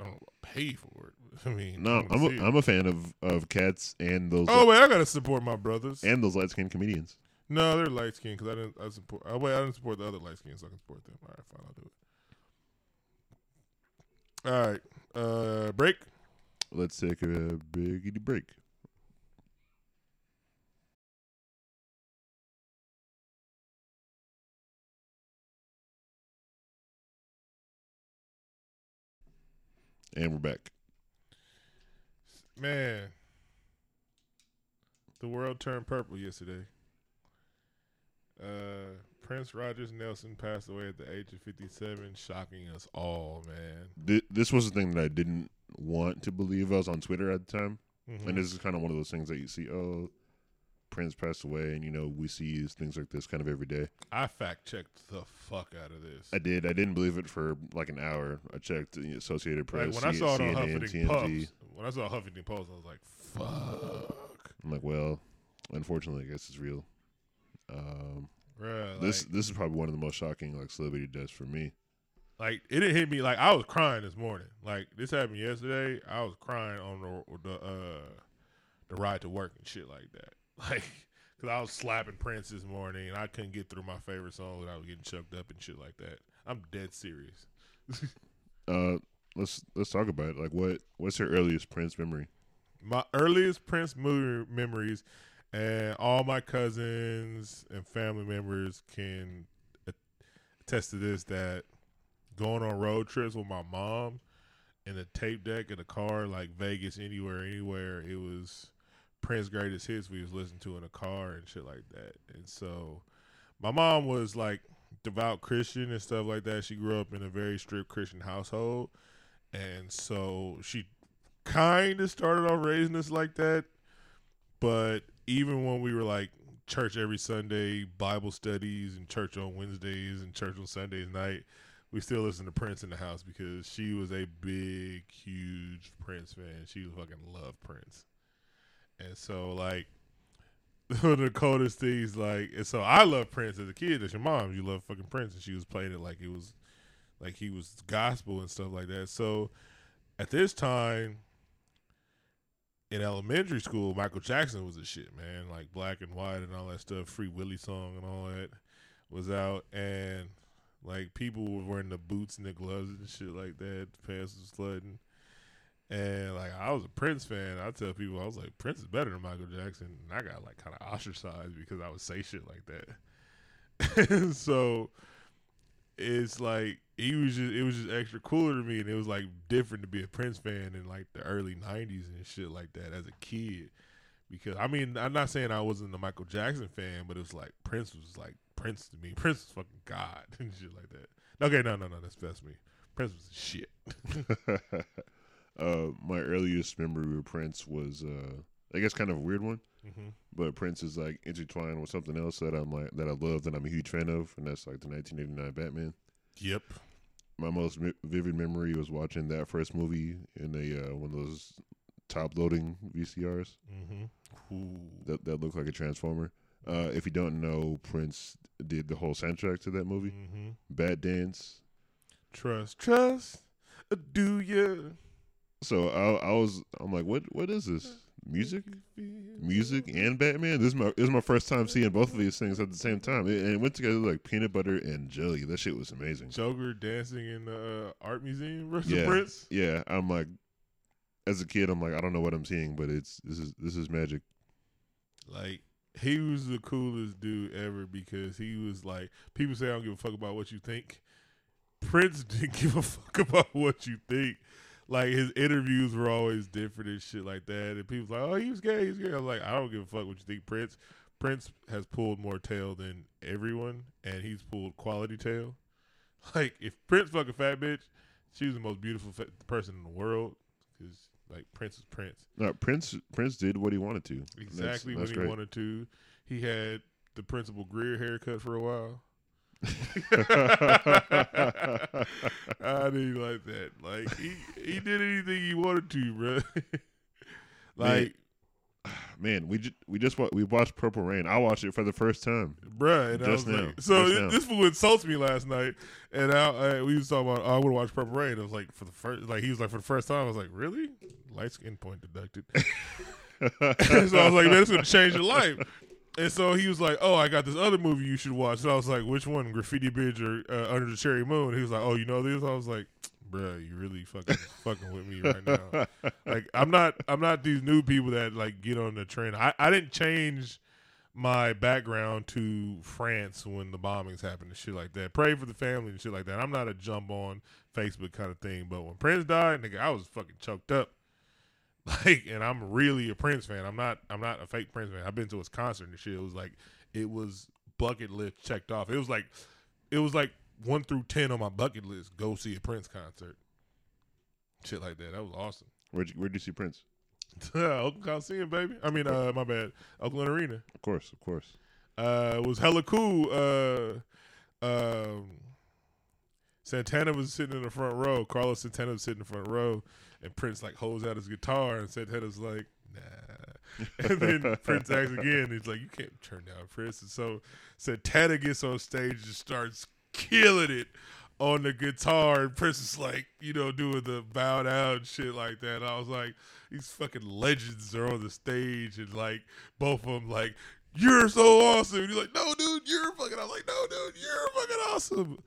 I don't pay for it. I mean, No, I'm a, it. I'm a fan of of cats and those Oh wait, I gotta support my brothers. and those light skinned comedians. no, they're light skinned because I didn't. I support. Oh wait, I didn't support the other light skinned, so I can support them. All right, fine, I'll do it. All right, uh, break. Let's take a biggity break. And we're back. Man, the world turned purple yesterday. Uh, Prince Rogers Nelson passed away at the age of 57, shocking us all, man. Th- this was the thing that I didn't want to believe. I was on Twitter at the time, Mhm. and this is kind of one of those things that you see. Oh, Prince passed away, and you know we see things like this kind of every day. I fact checked the fuck out of this. I did. I didn't believe it for like an hour. I checked the Associated Press, Like when I C- saw it on CNN, Huffington. Post, when I saw Huffington Post, I was like, "Fuck, I'm like, well, unfortunately, I guess it's real. Um, Bruh, this Like, this is probably one of the most shocking like celebrity deaths for me. like it didn't hit me. Like I was crying this morning. Like this happened yesterday. I was crying on the the uh, the ride to work and shit like that. Like because I was slapping Prince this morning and I couldn't get through my favorite song without getting choked up and shit like that. I'm dead serious. Uh, let's let's talk about it. Like, what what's your earliest Prince memory? my earliest Prince movie memories, and all my cousins and family members can attest to this that going on road trips with my mom in a tape deck in a car like Vegas anywhere anywhere it was Prince greatest hits we was listening to in a car and shit like that. And so my mom was like devout Christian and stuff like that. She grew up in a very strict Christian household. And so she kind of started off raising us like that. But even when we were like church every Sunday, Bible studies, and church on Wednesdays and church on Sundays night, we still listen to Prince in the house because she was a big, huge Prince fan. She fucking loved Prince, and so like one of the coldest things, like, and so I love Prince as a kid. As your mom, you love fucking Prince, and she was playing it like it was, like he was gospel and stuff like that. So at this time, in elementary school, Michael Jackson was a shit, man. Like Black and White and all that stuff, Free Willy song and all that was out, and like people were wearing the boots and the gloves and shit like that. The pants was flooding, and like I was a Prince fan. I tell people I was like Prince is better than Michael Jackson, and I got like kind of ostracized because I would say shit like that. so it's like he was just it was just extra cooler to me, and it was like different to be a Prince fan in like the early '90s and shit like that as a kid. Because I mean, I'm not saying I wasn't a Michael Jackson fan, but it was like Prince was like Prince to me. Prince is fucking God and shit like that. Okay, no, no, no, that's that's me. Prince was shit. uh, my earliest memory of Prince was, uh, I guess, kind of a weird one. hmm But Prince is like intertwined with something else that I'm like that I love that I'm a huge fan of, and that's like the 1989 Batman. Yep. My most mi- vivid memory was watching that first movie in a uh, one of those top loading VCRs Mm-hmm. That that looked like a transformer. Uh, if you don't know, Prince did the whole soundtrack to that movie. Mm-hmm. Batdance. Trust, trust. Do you So I, I was, I'm like, what, what is this? Music, music, and Batman. This is my, this is my first time seeing both of these things at the same time, It- and it went together like peanut butter and jelly. That shit was amazing. Joker dancing in the uh, art museum versus Yeah. Prince. Yeah, I'm like, as a kid, I'm like, I don't know what I'm seeing, but it's this is this is magic. Like he was the coolest dude ever because he was like people say I don't give a fuck about what you think. Prince didn't give a fuck about what you think. Like his interviews were always different and shit like that. And people like, oh, he was gay, he's gay. I was like, I don't give a fuck what you think, Prince. Prince has pulled more tail than everyone, and he's pulled quality tail. Like if Prince fuck a fat bitch, she was the most beautiful fa- person in the world because like Prince is Prince. No, Prince Prince did what he wanted to. That's- Exactly that's when he great. wanted to. He had the Principal Greer haircut for a while. I didn't like that. Like he he did anything he wanted to, bro. like, Man, we ju- we just wa- we watched Purple Rain. I watched it for the first time. bro. Just was now. like, so Just it- now. this fool insults me last night, and I, I we was talking about. Oh, I would watch Purple Rain. I was like, for the first, like he was like for the first time. I was like, really? Light skin point deducted. so I was like, man, that's gonna change your life. And so he was like, "Oh, I got this other movie you should watch." And I was like, "Which one? Graffiti Bridge or uh, Under the Cherry Moon?" He was like, "Oh, you know this?" I was like, "Bruh, you really fucking fucking with me right now." Like, I'm not I'm not these new people that like get on the trend. I I didn't change my background to France when the bombings happened and shit like that. Pray for the family and shit like that. I'm not a jump on Facebook kind of thing, but when Prince died, nigga, I was fucking choked up. Like, and I'm really a Prince fan. I'm not. I'm not a fake Prince fan. I've been to his concert and shit. It was like, it was bucket list checked off. It was like, it was like one through ten on my bucket list. Go see a Prince concert. Shit like that. That was awesome. Where'd you, where'd you see Prince? Oakland Coliseum, baby. I mean, uh, my bad. Oakland Arena. Of course, of course. Uh, it was hella cool. Uh, um, Santana was sitting in the front row. Carlos Santana was sitting in the front row, and Prince like holds out his guitar, and Santana's like, "Nah." And then Prince asks again. He's like, "You can't turn down Prince." And so Santana gets on stage and starts killing it on the guitar, and Prince is like, you know, doing the bow down shit like that. And I was like, these fucking legends are on the stage, and like both of them like, "You're so awesome." And he's like, "No, dude, you're fucking." I was like, "No, dude, you're fucking awesome."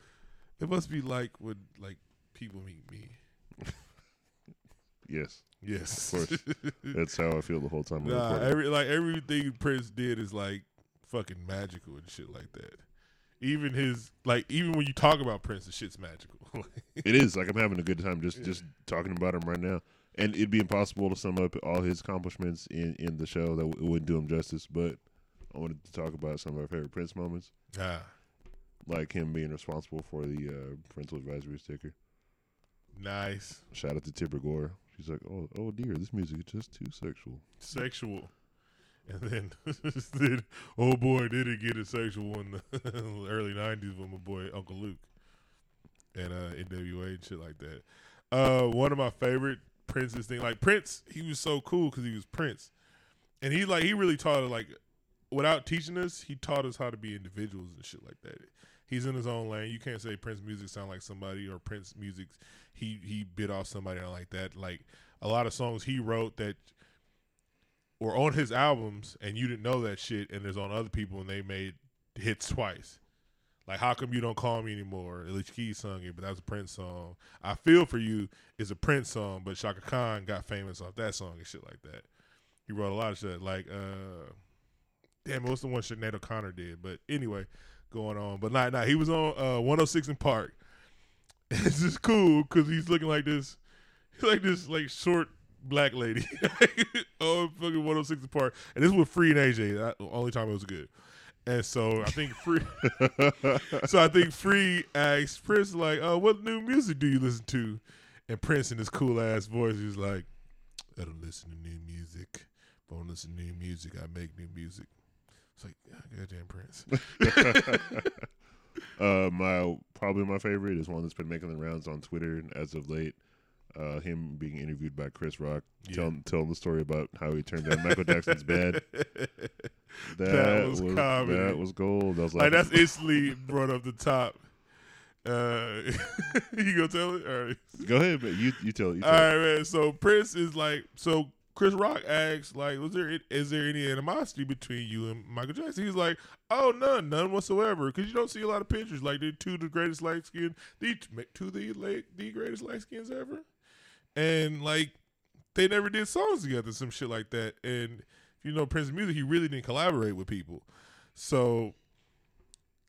It must be like when like people meet me. Yes, Yes, Of course. that's how I feel the whole time. Nah, every like everything Prince did is like fucking magical and shit like that. Even his like even when you talk about Prince, the shit's magical. it is like I'm having a good time just just talking about him right now. And it'd be impossible to sum up all his accomplishments in in the show that w- it wouldn't do him justice. But I wanted to talk about some of our favorite Prince moments, ah, like him being responsible for the uh, parental advisory sticker. nice, Shout out to Tipper Gore. She's like, oh, oh dear, this music is just too sexual. sexual. And then, then, oh boy, did it get it sexual one in the early '90s with my boy Uncle Luke and uh, NWA and shit like that. Uh, one of my favorite Prince's thing, like Prince, he was so cool because he was Prince, and he like he really taught it like without teaching us, he taught us how to be individuals and shit like that. He's in his own lane. You can't say Prince music sound like somebody or Prince music he he bit off somebody like that. Like a lot of songs he wrote that were on his albums and you didn't know that shit, and there's on other people and they made hits twice. Like, how come you don't call me anymore? Alicia Keys sung it, but that was a Prince song. I Feel for You is a Prince song, but Chaka Khan got famous off that song and shit like that. He wrote a lot of shit. Like, uh, damn, what's the one Sinead O'Connor did? But anyway, going on. But not, nah, he was on uh, 106 & Park. It's just cool because he's looking like this, like this, like short black lady. oh, fucking 106 & Park. And this was Free and AJ. That, only time it was good. And so I think Free, so I think Free asked Prince like, "Oh, what new music do you listen to?" And Prince in his cool ass voice, he's like, "I don't listen to new music. If I don't listen to new music, I make new music." It's like, yeah, goddamn Prince. uh, my probably my favorite is one that's been making the rounds on Twitter as of late. Uh, him being interviewed by Chris Rock, Yeah. telling telling the story about how he turned down Michael Jackson's Bad. That, That was was, comedy. that was gold. I was like like, that's instantly brought up the top. Uh, you gonna tell it? All right. go ahead, man. You you tell it. You All tell it. right, man. So Prince is like, so Chris Rock asks, like, was there is there any animosity between you and Michael Jackson? He's like, oh, none, none whatsoever, because you don't see a lot of pictures. Like, they're two of the greatest light skin, the two the like the greatest light skins ever, and like they never did songs together, some shit like that. And if you know Prince's music, he really didn't collaborate with people. So,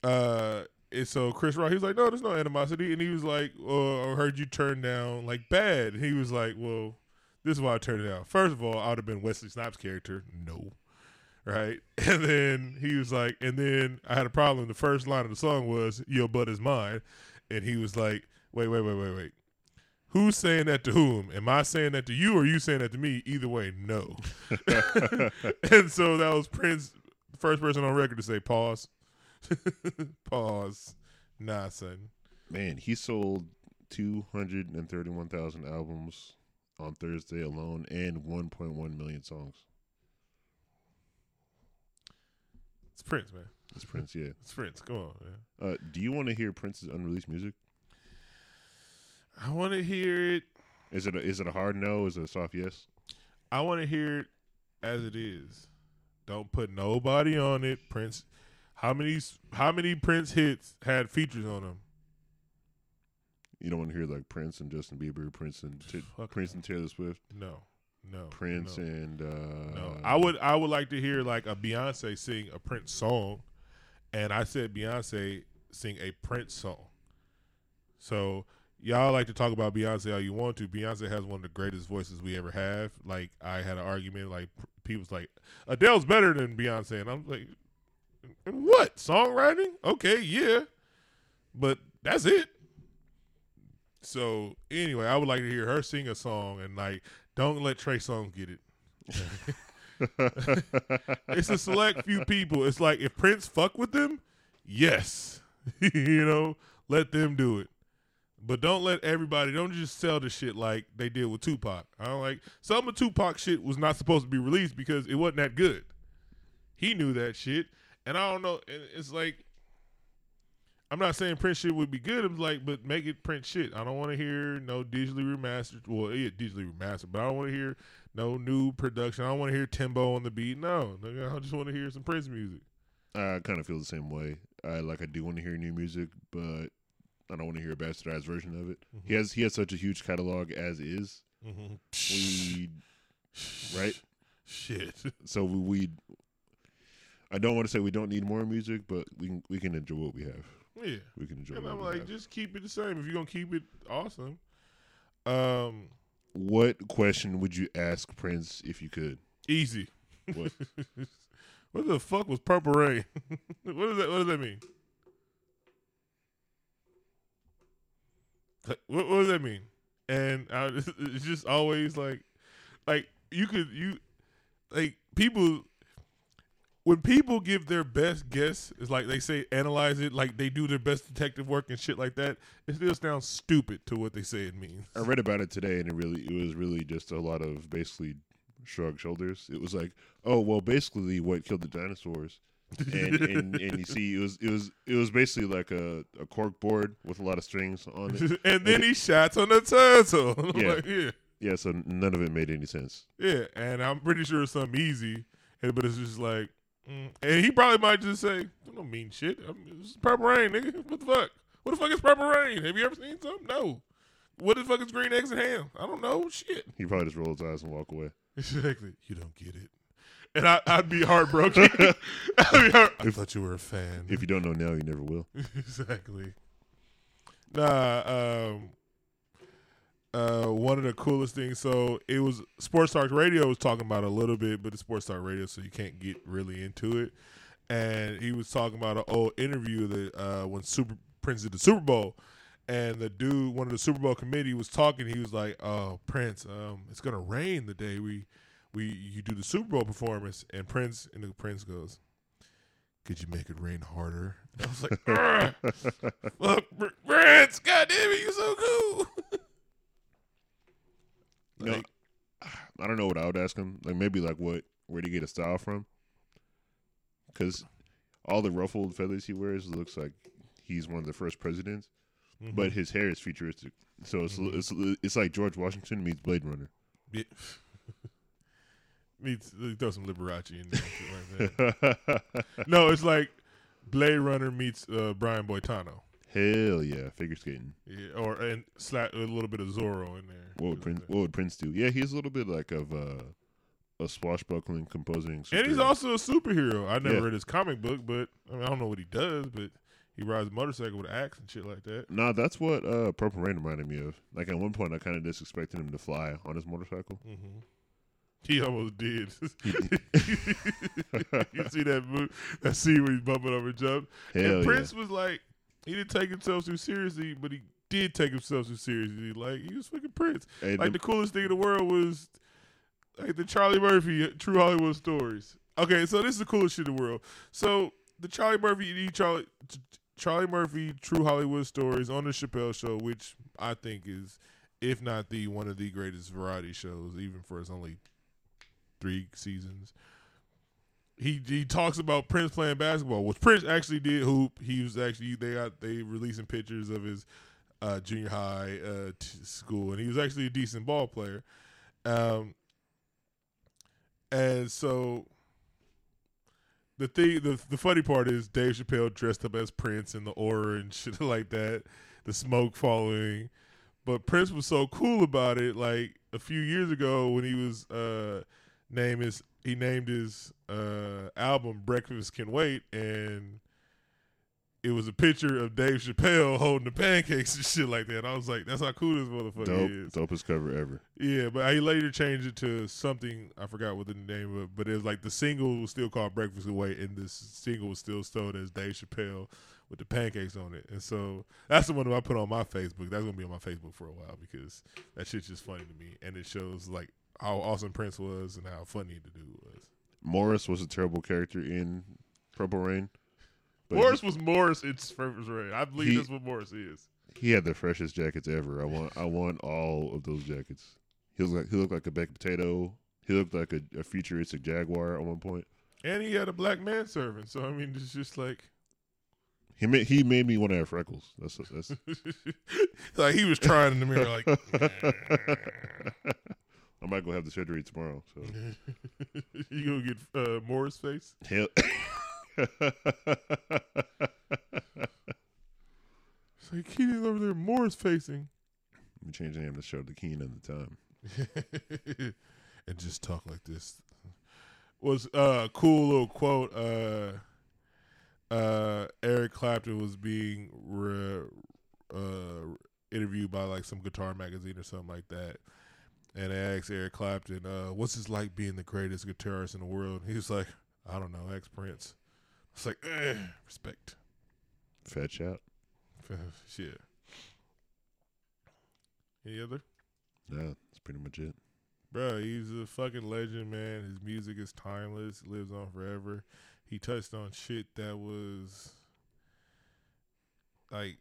uh, and so Chris Rock, he was like, no, there's no animosity, and he was like, oh, I heard you turn down like bad. And he was like, well, this is why I turned it down. First of all, I would have been Wesley Snipes' character. No. Right? And then he was like, and then I had a problem. The first line of the song was, Your butt is mine. And he was like, Wait, wait, wait, wait, wait. Who's saying that to whom? Am I saying that to you or you saying that to me? Either way, no. and so that was Prince, first person on record to say, Pause. Pause. Nah, son. Man, he sold two hundred and thirty-one thousand albums on Thursday alone, and one point one million songs. It's Prince, man. It's Prince, yeah. It's Prince. Come on, man. Uh, do you want to hear Prince's unreleased music? I want to hear it. Is it a, is it a hard no? Is it a soft yes? I want to hear it as it is. Don't put nobody on it. Prince. How many how many Prince hits had features on them? You don't want to hear like Prince and Justin Bieber, Prince and T- Prince and Taylor Swift, No, no, Prince no, and uh, no. I would I would like to hear like a Beyonce sing a Prince song, and I said Beyonce sing a Prince song. So y'all like to talk about Beyonce all you want to. Beyonce has one of the greatest voices we ever have. Like I had an argument like people's like Adele's better than Beyonce, and I'm like, what songwriting? Okay, yeah, but that's it. So anyway, I would like to hear her sing a song, and like, don't let Trey Songz get it. it's a select few people. It's like if Prince fuck with them, yes, you know, let them do it. But don't let everybody. Don't just sell the shit like they did with Tupac. I don't like some of Tupac shit was not supposed to be released because it wasn't that good. He knew that shit, and I don't know. It's like I'm not saying Prince shit would be good. I'm like, but make it Prince shit. I don't want to hear no digitally remastered. Well, yeah, digitally remastered, but I don't want to hear no new production. I don't want to hear Timbo on the beat. No, I just want to hear some Prince music. I kind of feel the same way. I like I do want to hear new music, but I don't want to hear a bastardized version of it. He has he has such a huge catalog as is. Mm-hmm. We right, Shit. so we, we I don't want to say we don't need more music, but we can we can enjoy what we have. Yeah. We can enjoy. And I'm like, just keep it the same. If you're gonna keep it awesome. Um, what question would you ask Prince if you could? easy. What? what the fuck was Purple Rain? what does that? What does that mean? What, what does that mean? And I, it's just always like, like you could you, like people. When people give their best guess, it's like they say analyze it, like they do their best detective work and shit like that. It still sounds stupid to what they say it means. I read about it today, and it really it was really just a lot of basically shrug shoulders. It was like, oh well, basically what killed the dinosaurs, and and, and you see it was it was it was basically like a, a cork board with a lot of strings on it. and then he shots on the turtle. Yeah. like, yeah. Yeah, so none of it made any sense. Yeah, and I'm pretty sure it's something easy, but it's just like, mm. and he probably might just say, "That don't mean shit. I mean, it's purple rain, nigga. What the fuck? What the fuck is purple rain? Have you ever seen something? No. What the fuck is green eggs and ham? I don't know. Shit. He probably just rolled his eyes and walk away. Exactly. You don't get it. And I, I'd be heartbroken. I'd be heart- I thought you were a fan. If you don't know now, you never will. exactly. Nah, um, uh, one of the coolest things. So it was Sports Talk Radio was talking about a little bit, but it's Sports Talk Radio, so you can't get really into it. And he was talking about an old interview that uh, when Super Prince did the Super Bowl, and the dude, one of the Super Bowl committee, was talking. He was like, "Oh, Prince, um, it's gonna rain the day we we you do the Super Bowl performance." And Prince and the Prince goes, "Could you make it rain harder?" I was like, Pr- Prince, goddamn it, you're so cool. You know, I don't know what I would ask him. Like maybe like what where do you get a style from? Because all the ruffled feathers he wears looks like he's one of the first presidents, mhm. but his hair is futuristic. So it's Mhm. it's it's like George Washington meets Blade Runner. Yeah. Needs throw some Liberace in there. like no, it's like Blade Runner meets uh, Brian Boitano. Hell yeah, figure skating. Yeah, or and slap a little bit of Zorro in there. What would Prince What would Prince do? Yeah, he's a little bit like of uh, a swashbuckling composing. And he's also a superhero. I never Yeah. read his comic book, but I, mean, I don't know what he does. But he rides a motorcycle with an axe and shit like that. Nah, that's what uh, Purple Rain reminded me of. Like at one point, I kind of just expected him to fly on his motorcycle. hmm He almost did. You see that move, that scene where he's bumping over jump. Hell and yeah. Prince was like, he didn't take himself too seriously, but he did take himself too seriously. Like he was fucking Prince. Hey, Like the- the coolest thing in the world was like the Charlie Murphy uh, True Hollywood Stories. Okay, so this is the coolest shit in the world. So the Charlie Murphy Charlie Charlie Murphy True Hollywood Stories on the Chappelle Show, which I think is, if not the one of the greatest variety shows, even for its only three seasons. He he talks about Prince playing basketball, which Prince actually did hoop. He was actually they got they releasing pictures of his uh, junior high uh, t- school, and he was actually a decent ball player. Um, and so the thing, the the funny part is Dave Chappelle dressed up as Prince in the aura and shit like that, the smoke following. But Prince was so cool about it. Like a few years ago, when he was uh, name his he named his uh, album "Breakfast Can Wait," and it was a picture of Dave Chappelle holding the pancakes and shit like that. I was like, that's how cool this motherfucker dope, is. dopest cover ever. Yeah, but he later changed it to something I forgot what the name of, but it was like the single was still called Breakfast Away, and this single was still sold as Dave Chappelle with the pancakes on it. And so that's the one that I put on my Facebook. That's gonna be on my Facebook for a while because that shit's just funny to me, and it shows like how awesome Prince was and how funny the dude was. Morris was a terrible character in Purple Rain. But Morris was Morris. It's Purple Rain. I believe He- that's what Morris is. He, he had the freshest jackets ever. I want I want all of those jackets. He was like he looked like a baked potato. He looked like a, a futuristic jaguar at one point. And he had a black manservant. So I mean, it's just like He made he made me want to have freckles. That's that's. like he was trying in the mirror, like. I might go have the surgery tomorrow. So you gonna get uh, Morris face? hell. It's like Keenan's over there, Morris facing, Let me change the name of the show to Keen at the time. and just talk like this. Was uh, a cool little quote. Uh, uh, Eric Clapton was being re- uh, interviewed by like some guitar magazine or something like that. And they asked Eric Clapton, uh, "What's it like being the greatest guitarist in the world?" He was like, "I don't know, ex Prince." It's like, eh, respect. Fat shot. Shit. Any other? Yeah, that's pretty much it. Bro, he's a fucking legend, man. His music is timeless, lives on forever. He touched on shit that was like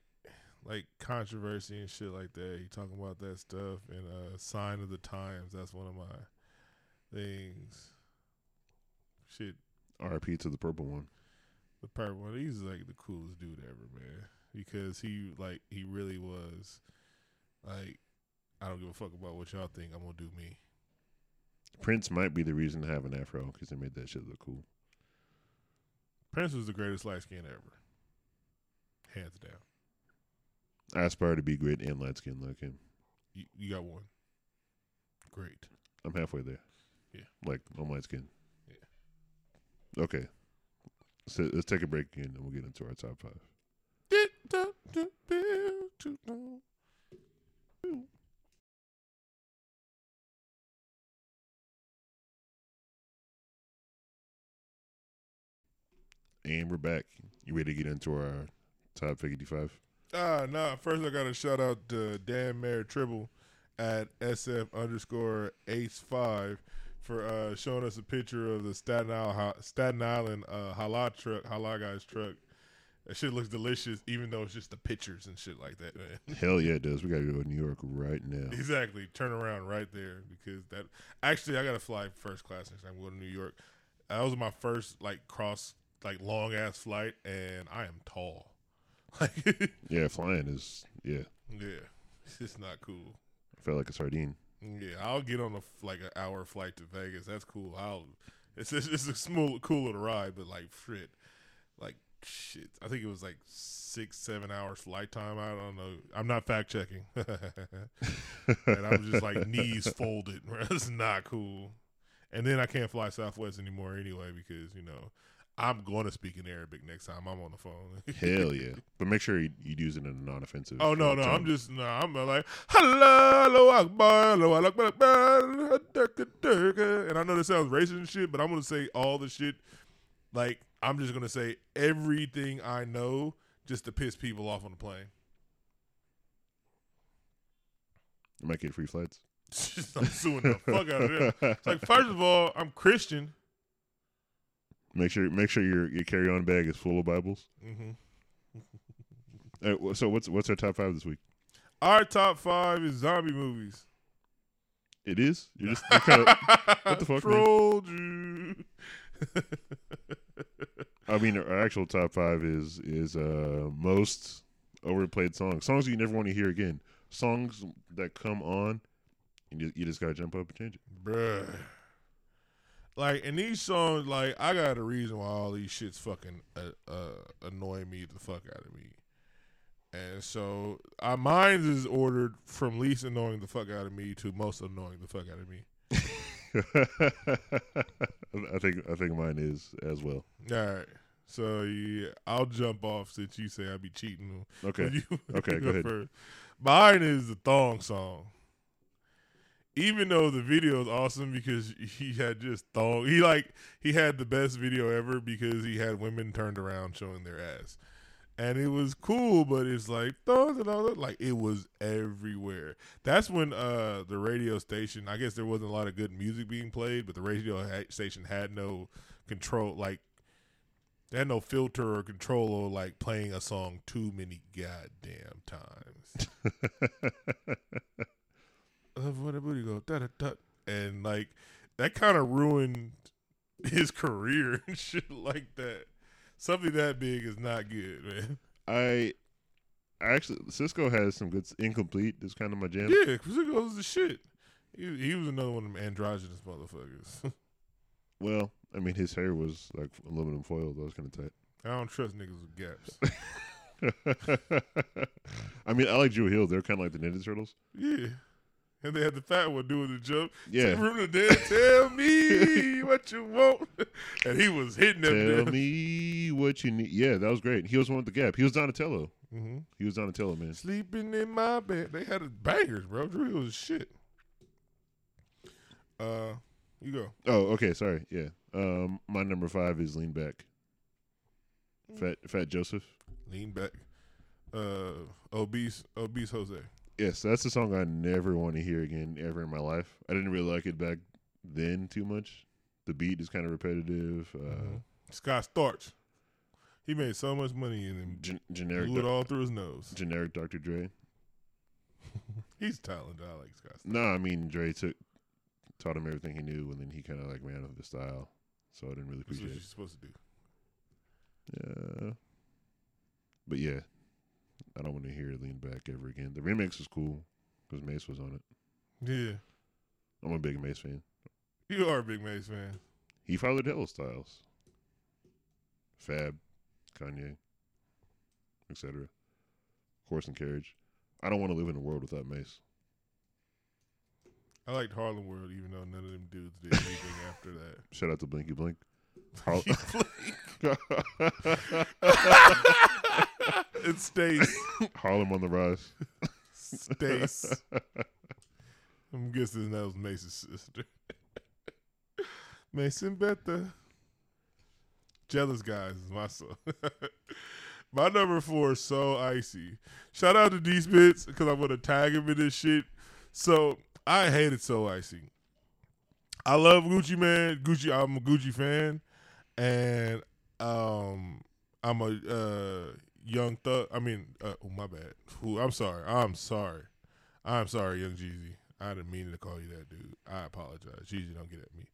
like controversy and shit like that. He talking about that stuff and uh Sign of the Times. That's one of my things. Shit, RIP to the purple one. the purple one. He's like the coolest dude ever, man. Because he like he really was like I don't give a fuck about what y'all think. I'm gonna do me. Prince might be the reason to have an afro because they made that shit look cool. Prince was the greatest light skin ever, hands down. I aspire to be great and light skinned like him. You, you got one. Great. I'm halfway there. Yeah. Like on light skin. Yeah. Okay. So let's take a break again and we'll get into our top five. And we're back. You ready to get into our top 55? Ah, nah. First, I got to shout out to Dan Mayer Tribble at SF underscore Ace Five for uh, showing us a picture of the Staten Island Staten Island uh, Halal truck, Halal guy's truck. That shit looks delicious, even though it's just the pictures and shit like that, man. Hell yeah, it does. We got to go to New York right now. Exactly. Turn around right there because that. Actually, I got to fly first class next time. I go to New York. That was my first like cross like long ass flight, and I am tall. Like, Yeah, flying is, yeah. yeah, it's just not cool. I felt like a sardine. Yeah, I'll get on a like an hour flight to Vegas. That's cool. I'll. It's it's, it's a smooth, cool little ride, but like shit, like shit. I think it was like six, seven hours flight time. I don't know. I'm not fact checking, and I'm just like knees folded. It's not cool. And then I can't fly Southwest anymore anyway because you know I'm going to speak in Arabic next time I'm on the phone. Hell yeah. But make sure you, you use it in a non offensive. Oh no, uh, no, I'm just no, I'm like hello Akbar, hello Akbar, Akbar, durka, durka." and I know this sounds racist and shit, but I'm gonna say all the shit. Like I'm just gonna say everything I know just to piss people off on the plane. You might get free flights. I'm suing the fuck out of them. It's like first of all, I'm Christian. Make sure make sure your your carry on bag is full of Bibles. hmm Uh, so what's what's our top five this week? Our top five is zombie movies. It is. You're just you're kinda, what the fuck, man? Trolled you. I mean, our actual top five is is uh most overplayed songs, songs you never want to hear again, songs that come on, and you, you just gotta jump up and change it. Bruh. Like, and these songs, like, I got a reason why all these shits fucking uh, uh, annoy me the fuck out of me. And so, uh, mine is ordered from least annoying the fuck out of me to most annoying the fuck out of me. I think I think mine is as well. All right. So, yeah, I'll jump off since you say I be cheating. Okay. You- Okay, you go ahead. first. Mine is the thong song. Even though the video is awesome because he had just thong, he like he had the best video ever because he had women turned around showing their ass, and it was cool. But it's like all that, like it was everywhere. That's when uh the radio station, I guess there wasn't a lot of good music being played, but the radio station had no control, like they had no filter or control or like playing a song too many goddamn times. Love the booty go da da da, and like that kind of ruined his career and shit like that. Something that big is not good, man. I actually Sisqó has some good incomplete. Is kind of my jam. Yeah, goes the shit. He, he was another one of them androgynous motherfuckers. Well, I mean, his hair was like aluminum foil. That was kind of tight. I don't trust niggas with gaps. I mean, I like Dru Hill. They're kind of like the Ninja Turtles. yeah. And they had the fat one doing the jump. Yeah. The dead, tell me what you want. And he was hitting them. Tell me what you need. Yeah, that was great. He was one with the gap. He was Donatello. hmm He was Donatello, man. Sleeping in my bed. They had bangers, bro. Dru was shit. Uh, you go. Oh, okay. Sorry. Yeah. Um, my number five is Lean Back. Fat Fat Joseph. Lean back. Uh, obese, obese Jose. Yes, that's a song I never want to hear again ever in my life. I didn't really like it back then too much. The beat is kind of repetitive. Uh, Mhm. Scott Storch. He made so much money and then gen- generic, blew it doc- all through his nose. generic Dr. Dre. He's talented. I like Scott. Storch. No, I mean Dre took taught him everything he knew, and then he kind of like ran with the style. So I didn't really appreciate. That's what you're supposed to do. Yeah, but yeah, I don't want to hear Lean Back ever again. The remix was cool. because Mase was on it. Yeah, I'm a big Mase fan. you are a big Mase fan. He followed Hella Styles, Fab, Kanye, etc. Horse and carriage. I don't want to live in a world without Mase. I liked Harlem World, even though none of them dudes did anything after that. Shout out to Blinky Blink. Har- it's Stace. Harlem on the rise. Stace. I'm guessing that was Mase's sister. Mason Betha. Jealous Guys is my my number four is So Icy. Shout out to D Spitz because I'm going to tag him in this shit. So I hated So Icy. I love Gucci Mane. Gucci, I'm a Gucci fan. And um I'm a uh young thug. I mean, uh, oh my bad. Who? I'm sorry. I'm sorry. I'm sorry, Young Jeezy. I didn't mean to call you that, dude. I apologize. Jeezy, don't get at me.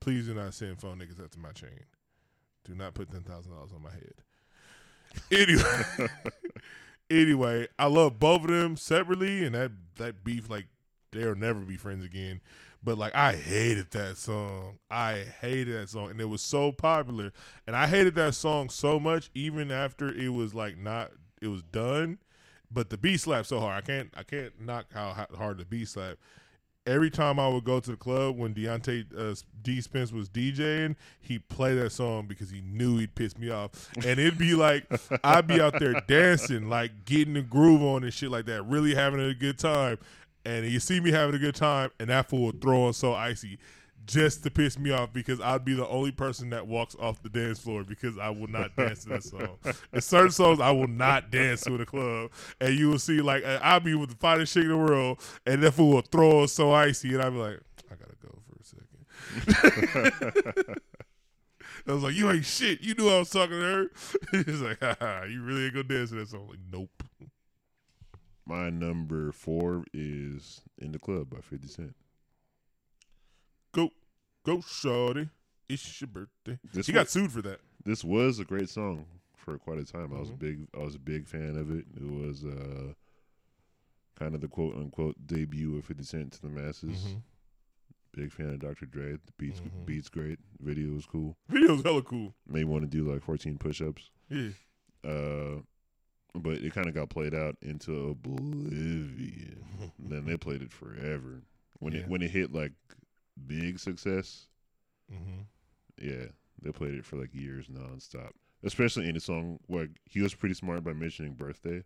Please do not send phone niggas up to my chain. Do not put ten thousand dollars on my head. Anyway, anyway, I love both of them separately, and that that beef like they'll never be friends again. But like I hated that song. I hated that song. And it was so popular. And I hated that song so much even after it was like not it was done. But the beat slapped so hard. I can't I can't knock how hard the beat slap. Every time I would go to the club when Deontay uh, D Spence was DJing, he'd play that song because he knew he'd piss me off. And it'd be like I'd be out there dancing, like getting the groove on and shit like that, really having a good time and you see me having a good time, and that fool would throw on so icy just to piss me off because I'd be the only person that walks off the dance floor because I will not dance to that song. In certain songs, I will not dance to in the club, and you will see like I'll be with the finest chick in the world, and that fool will throw on so icy, and I'll be like, I gotta go for a second. I was like, you ain't shit. You knew I was talking to her. He's like, Haha, you really ain't gonna dance to that song. I'm like, nope. My number four is "In the Club" by Fifty Cent. Go, go, shorty! It's your birthday. This he was, got sued for that. This was a great song for quite a time. I was a Mhm. big, I was a big fan of it. It was uh, kind of the quote unquote debut of Fifty Cent to the masses. Mm-hmm. Big fan of Dr. Dre. The beats, Mhm. beats great. Video was cool. Video's hella cool. Made want to do like fourteen push-ups. Yeah. Uh, but it kind of got played out into oblivion. then they played it forever. When Yeah. it when it hit like big success, Mm-hmm. yeah, they played it for like years nonstop. Especially in the song where he was pretty smart by mentioning birthday,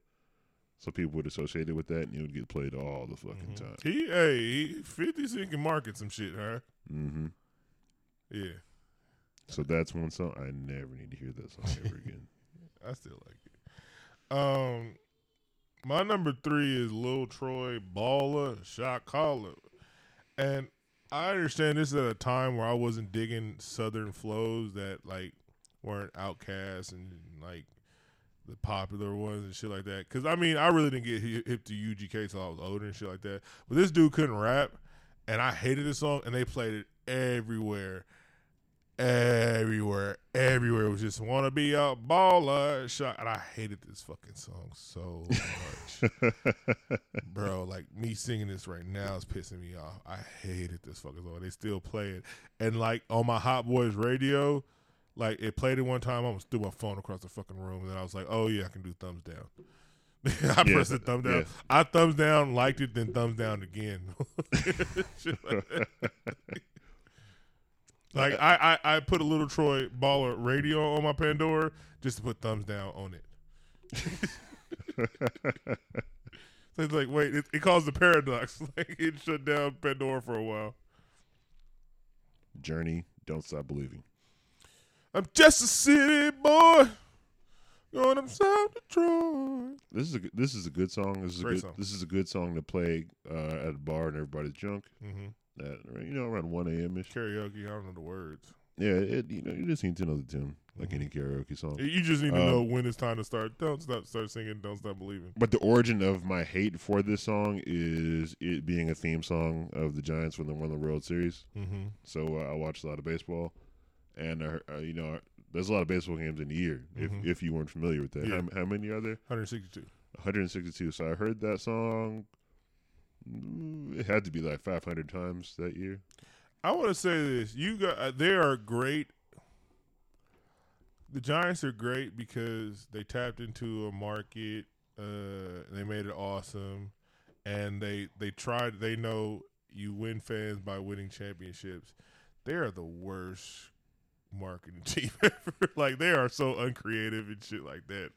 so people would associate it with that, and it would get played all the fucking time. He, hey, he, 50 Cent can market some shit, huh? Mm-hmm. Yeah. So that's one song I never need to hear that song ever again. I still like it. Um, my number three is Lil Troy Baller Shot Caller, and I understand this is at a time where I wasn't digging Southern flows that like weren't outcasts and like the popular ones and shit like that. Because I mean, I really didn't get hip to UGK till I was older and shit like that. But this dude couldn't rap, and I hated this song, and they played it everywhere everywhere, everywhere. It was just wanna be a baller shot, and I hated this fucking song so much, bro. Like me singing this right now is pissing me off. I hated this fucking song. They still play it, and like on my Hot Boys radio, like it played it one time. I almost threw my phone across the fucking room, and then I was like, oh yeah, I can do thumbs down. I Yeah, pressed the thumb down. yeah. I thumbs down, liked it, then thumbs down again. Like. Like I, I, I put a little Troy Baller radio on my Pandora just to put thumbs down on it. So it's like, wait, it, it caused a paradox. Like it shut down Pandora for a while. Journey, don't stop believing. I'm just a city boy, going up South Detroit. This is a this is a good song. This is a good song. this is a good song to play uh, at a bar and everybody's drunk. Mm-hmm. At, you know, around one a.m. ish. Karaoke, I don't know the words. Yeah, it, you know, you just need to know the tune, like any karaoke song. You just need to Um, know when it's time to start. Don't stop, start singing. Don't stop believing. But the origin of my hate for this song is it being a theme song of the Giants when they won the World Series. Mm-hmm. So uh, I watched a lot of baseball, and uh, uh, you know, there's a lot of baseball games in a year. Mhm. If if you weren't familiar with that, Yeah. how, how many are there? 162. 162. So I heard that song It had to be like 500 times that year. I want to say this: you got uh, they are great. The Giants are great because they tapped into a market. Uh, they made it awesome, and they they tried. They know you win fans by winning championships. They are the worst marketing team ever. like they are so uncreative and shit like that.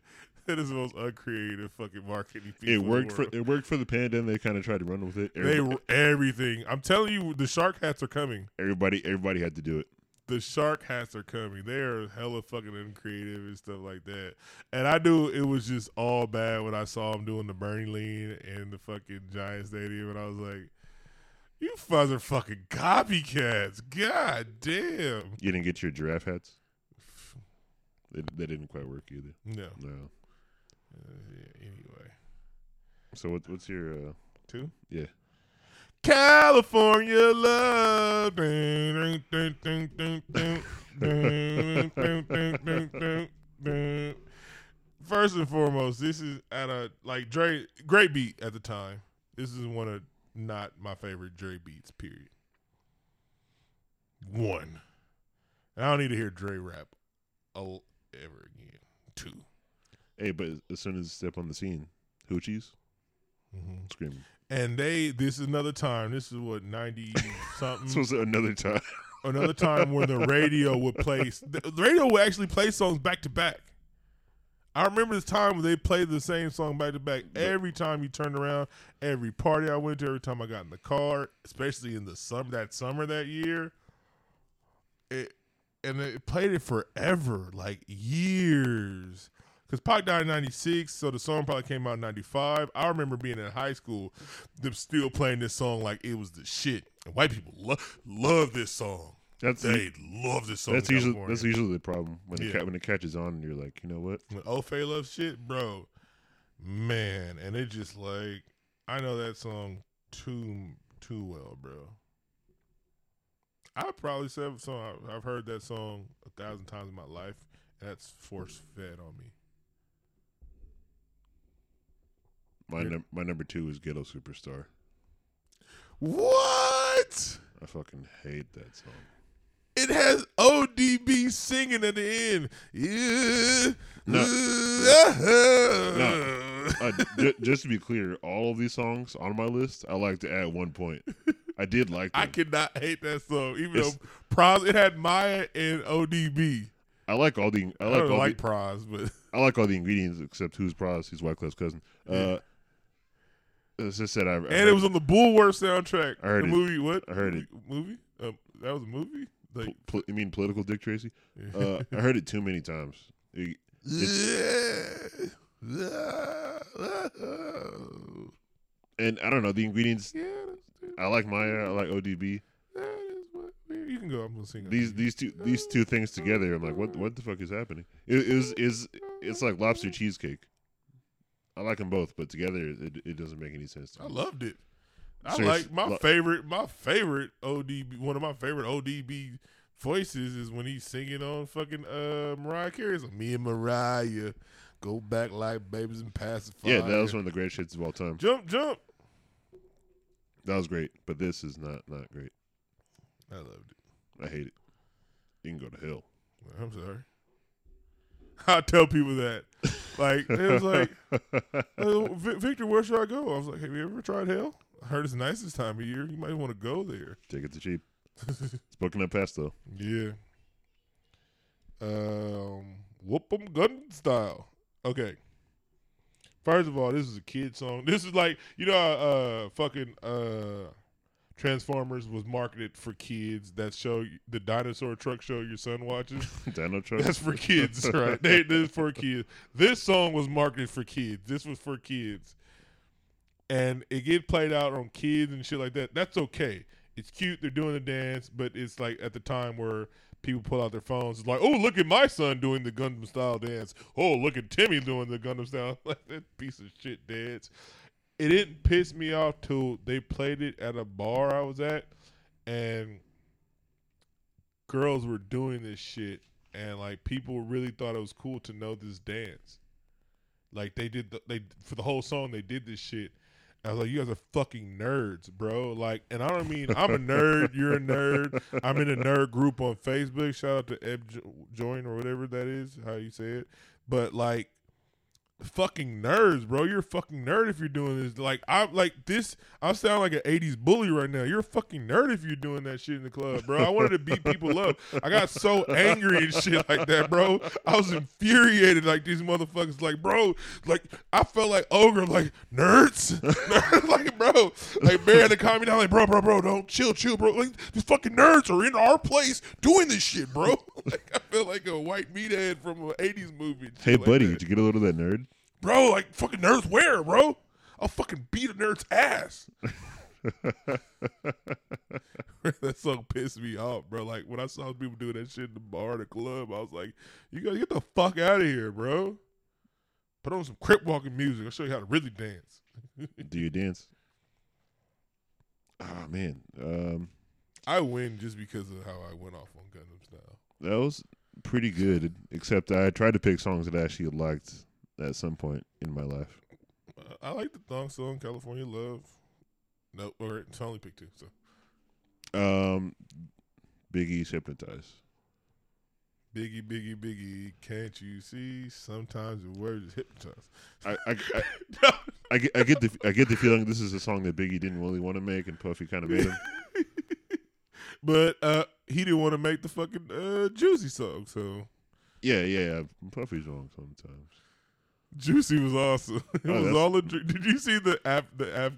That is the most uncreative fucking marketing. It worked for it worked for the panda, and they kind of tried to run with it. They everything. I'm telling you, the shark hats are coming. everybody, everybody had to do it. the shark hats are coming. They are hella fucking uncreative and stuff like that. And I knew it was just all bad when I saw him doing the Bernie lean in the fucking Giant Stadium, and I was like, "You fuzz are fucking copycats." God damn. You didn't get your giraffe hats. They, they didn't quite work either. No. No anyway. So what, what's your uh, two? Yeah. California love. First and foremost, this is at a like Dre great beat at the time. This is one of not my favorite Dre beats. Period. One, and I don't need to hear Dre rap ever again. Two, Hey, but as soon as you step on the scene, hoochies mm-hmm. screaming. and they. This is another time. This is what ninety something. So it's another time. another time where the radio would play the the radio would actually play songs back to back. I remember this time when they played the same song back to back every time you turned around, every party I went to, every time I got in the car, especially in the summer that summer that year. It and it played it forever, like years. Cause Pac died in '96, so the song probably came out in '95. I remember being in high school, them still playing this song like it was the shit. And white people lo- love this song. That's They love this song. that's usually California. that's usually the problem when it Yeah. when it catches on and you're like, you know what? When Ofe loves shit, bro. Man, and it just like I know that song too too well, bro. I probably said song I've heard that song a thousand times in my life. That's force fed on me. My num- my number two is Ghetto Superstar. What? I fucking hate that song. It has ODB singing at the end. Yeah. No. no. Uh, j- just to be clear, all of these songs on my list, I like to add one point. I did like them. I cannot hate that song, even It's- though Pras it had Mya and ODB. I like all the I I, like don't all like the Pras, but I like all the ingredients except who's Pras, who's Wyclef's cousin. Uh, as I said, I, I and it was on the Bulworth soundtrack. I heard the it. movie. What? I heard movie, Movie? Um, that was a movie. Like, pol- you mean political Dick Tracy? Uh, I heard it too many times. It- and I don't know the ingredients. yeah, I like Mya. I like ODB. that is what you can go. I'm gonna sing. These these two these two things together. I'm like, what what the fuck is happening? It, it is it's like lobster cheesecake. I like them both, but together it, it doesn't make any sense to I loved it. I Serious- like my lo- favorite. My favorite ODB. One of my favorite ODB voices is when he's singing on fucking uh Mariah Carey's "Me and Mariah Go Back Like Babies and Pacify." Yeah, that was one of the greatest hits of all time. jump, jump. That was great, but this is not not great. I loved it. I hate it. You can go to hell. I'm sorry. I tell people that. Like it was like, "Oh, Victor, where should I go? I was like, Have you ever tried hell? I heard it's nice this time of year. You might want to go there. Take it to cheap. It's booking up fast though. Yeah. Um, whoop 'em gun style. Okay. First of all, this is a kid song. This is like you know, uh, fucking uh, Transformers was marketed for kids. That show, the dinosaur truck show your son watches. Dino truck. That's for kids, right? They, this is for kids. This song was marketed for kids. This was for kids, and it get played out on kids and shit like that. That's okay. It's cute. They're doing the dance, but it's like at the time where people pull out their phones. It's like, oh, look at my son doing the Gundam style dance. Oh, look at Timmy doing the Gundam style. Like that piece of shit dance. It didn't piss me off till they played it at a bar I was at, and girls were doing this shit and like people really thought it was cool to know this dance like they did the, they for the whole song they did this shit I was like, you guys are fucking nerds, bro. Like, and I don't mean I'm a nerd. You're a nerd. I'm in a nerd group on Facebook. Shout out to Eb Jo- Join or whatever that is, how you say it. But like, fucking nerds, bro. You're a fucking nerd if you're doing this. Like, I'm like this. I sound like an '80s bully right now. You're a fucking nerd if you're doing that shit in the club, bro. I wanted to beat people up. I got so angry and shit like that, bro. I was infuriated. Like these motherfuckers, like, bro, like I felt like ogre, like nerds, like, bro, like man, calm me down, like, bro, bro, bro, don't chill, chill, bro. Like these fucking nerds are in our place doing this shit, bro. like I feel like a white meathead from an '80s movie. Hey, like buddy, did you get a little of that nerd? Bro. Like fucking nerds where, bro? I'll fucking beat a nerd's ass. that song pissed me off, bro. Like when I saw people doing that shit in the bar, or the club, I was like, "You gotta get the fuck out of here, bro." Put on some crip walking music. I'll show you how to really dance. Do you dance? Ah man, um, I win just because of how I went off on Gundam Style. that was pretty good. Except I tried to pick songs that I actually liked at some point in my life. I like the thong song "California Love." Nope, or it's only picked two. So Um, Biggie's "Hypnotize." Biggie, Biggie, Biggie, can't you see? Sometimes the word is hypnotized. I I, I, I get I get the I get the feeling this is a song that Biggie didn't really want to make, and Puffy kind of made him. but uh, he didn't want to make the fucking uh, Juicy song, so Yeah, yeah, yeah. Puffy's wrong sometimes. Juicy was awesome. It Oh, was all a dr- Did you see the app? The app,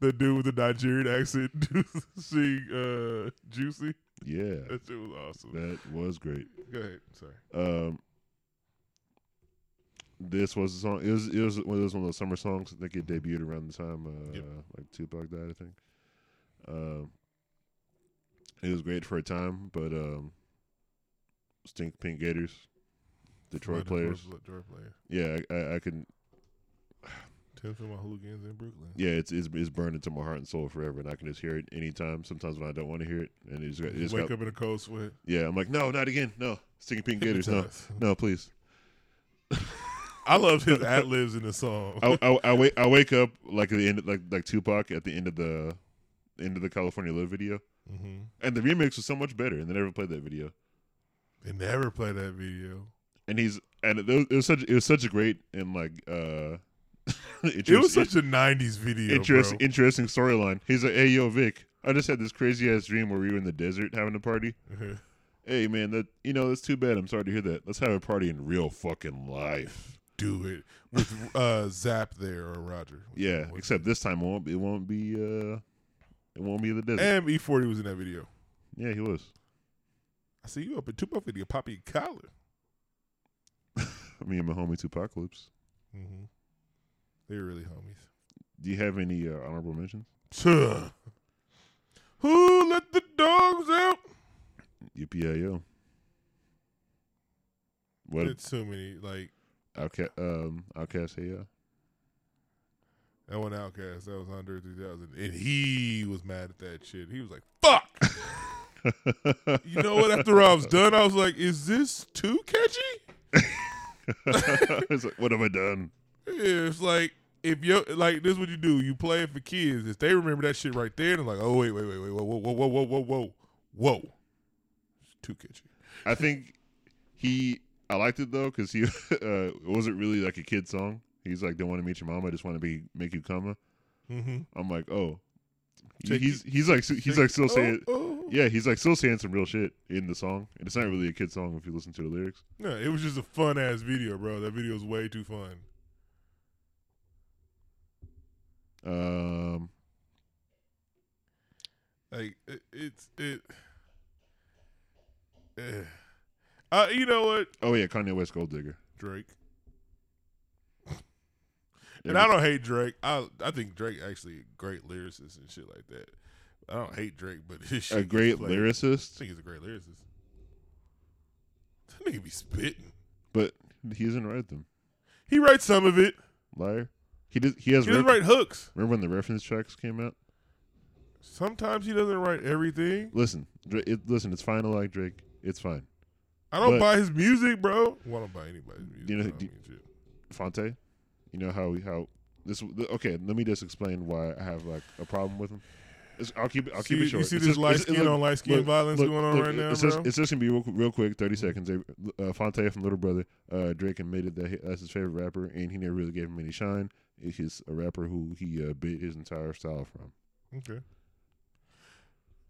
the dude with the Nigerian accent sing uh, Juicy. Yeah, That shit was awesome. that was great. Go ahead. Sorry. Um, this was a song. It was it was one of those one of those summer songs. I think it debuted around the time uh, Yep. like Tupac died. I think. Um, it was great for a time, but um, Stink Pink Gators, Detroit players. Detroit players. Yeah, I, I, I can. Ten for my hooligans in Brooklyn. Yeah, it's, it's it's burned into my heart and soul forever, and I can just hear it anytime. Sometimes when I don't want to hear it, and it's it just Wake got, up in a cold sweat. yeah, I'm like, no, not again, no, Stinking Pink Gators, no, no, please. I love his ad libs in the song. I, I, I wake I wake up like at the end like like Tupac at the end of the end of the California Love video, hmm and the remix was so much better, and they never played that video. They never play that video. And he's and it was, it was such it was such a great and like uh, It was such a '90s video. interesting bro. interesting storyline. He's like, hey yo Vic, I just had this crazy ass dream where we were in the desert having a party. Hey man, that you know that's too bad. I'm sorry to hear that. Let's have a party in real fucking life. Do it with uh, Zapp there or Roger. Yeah, except his- this time it won't it won't be uh it won't be the desert. and E40 was in that video. yeah, he was. I see you up in two Tupac video, Poppy Collar. Me and my homie Tupacalypse. Mm-hmm. They were really homies. Do you have any uh, honorable mentions? Who let the dogs out? Yippee What It's too many. Like OutKast? Um, OutKast. Yeah. that one OutKast, that was André 3000, and he was mad at that shit. He was like, "Fuck." you know what? After I was done, I was like, "Is this too catchy?" It's like, what have I done? Yeah, it's like if you like this, is what you do? You play it for kids. If they remember that shit right there, they're like, oh wait, wait, wait, wait, whoa, whoa, whoa, whoa, whoa, whoa, whoa. It's too kitschy. I think he. I liked it though because he uh, it wasn't really like a kid song. He's like, don't want to meet your mom. I just want to be make you come. Mm-hmm. I'm like, oh, Take he's he's like he's like still oh, saying oh, yeah, he's like still saying some real shit in the song, and it's not really a kid song if you listen to the lyrics. No, it was just a fun ass video, bro. That video was way too fun. Um, Like it, it's it. eh. Uh, you know what, oh yeah, Kanye West Gold Digger. Drake. And I don't hate Drake. I I think Drake actually great lyricist and shit like that. I don't hate Drake, but his shit a great lyricist. I think he's a great lyricist. That nigga be spitting. but he doesn't write them. He writes some of it. Liar. He did. He has. He doesn't ref- write hooks. remember when the reference tracks came out? Sometimes he doesn't write everything. Listen, it, listen. It's fine to like Drake. It's fine. I don't But- buy his music, bro. Well, I don't buy anybody's music. You know, mean. Phonte, you know how we how This okay. Let me just explain why I have like a problem with him. It's, I'll keep it. I'll See- keep it short. You see It's this just- light skin look- on light skin look- violence look- going on right now, it's bro. Just, it's just gonna be real, real quick, thirty seconds. They, uh, Phonte from Little Brother, uh, Drake admitted that he, that's his favorite rapper, and he never really gave him any shine. He's a rapper who he uh, bit his entire style from. Okay.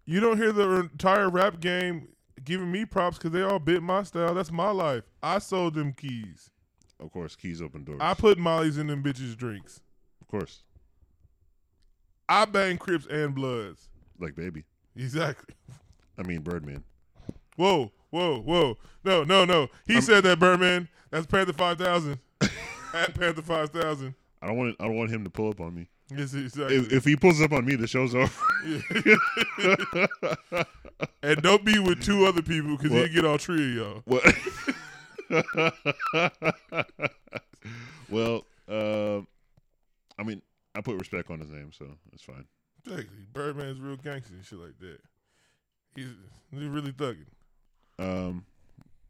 You don't hear the entire rap game giving me props because they all bit my style. That's my life. I sold them keys. Of course, keys open doors. I put molly's in them bitches' drinks. of course, I bang Crips and Bloods. like baby. Exactly. I mean Birdman. Whoa, whoa, whoa. No, no, no. He I'm- said that, Birdman. That's Panther 5000. At Panther 5000. I don't want. I don't want him to pull up on me. Yes, exactly. If, if he pulls up on me, the show's over. and don't be with two other people because you get all three of y'all. What? well, uh, I mean, I put respect on his name, so it's fine. Exactly. Birdman's real gangster and shit like that. He's, he's really thugging. Um,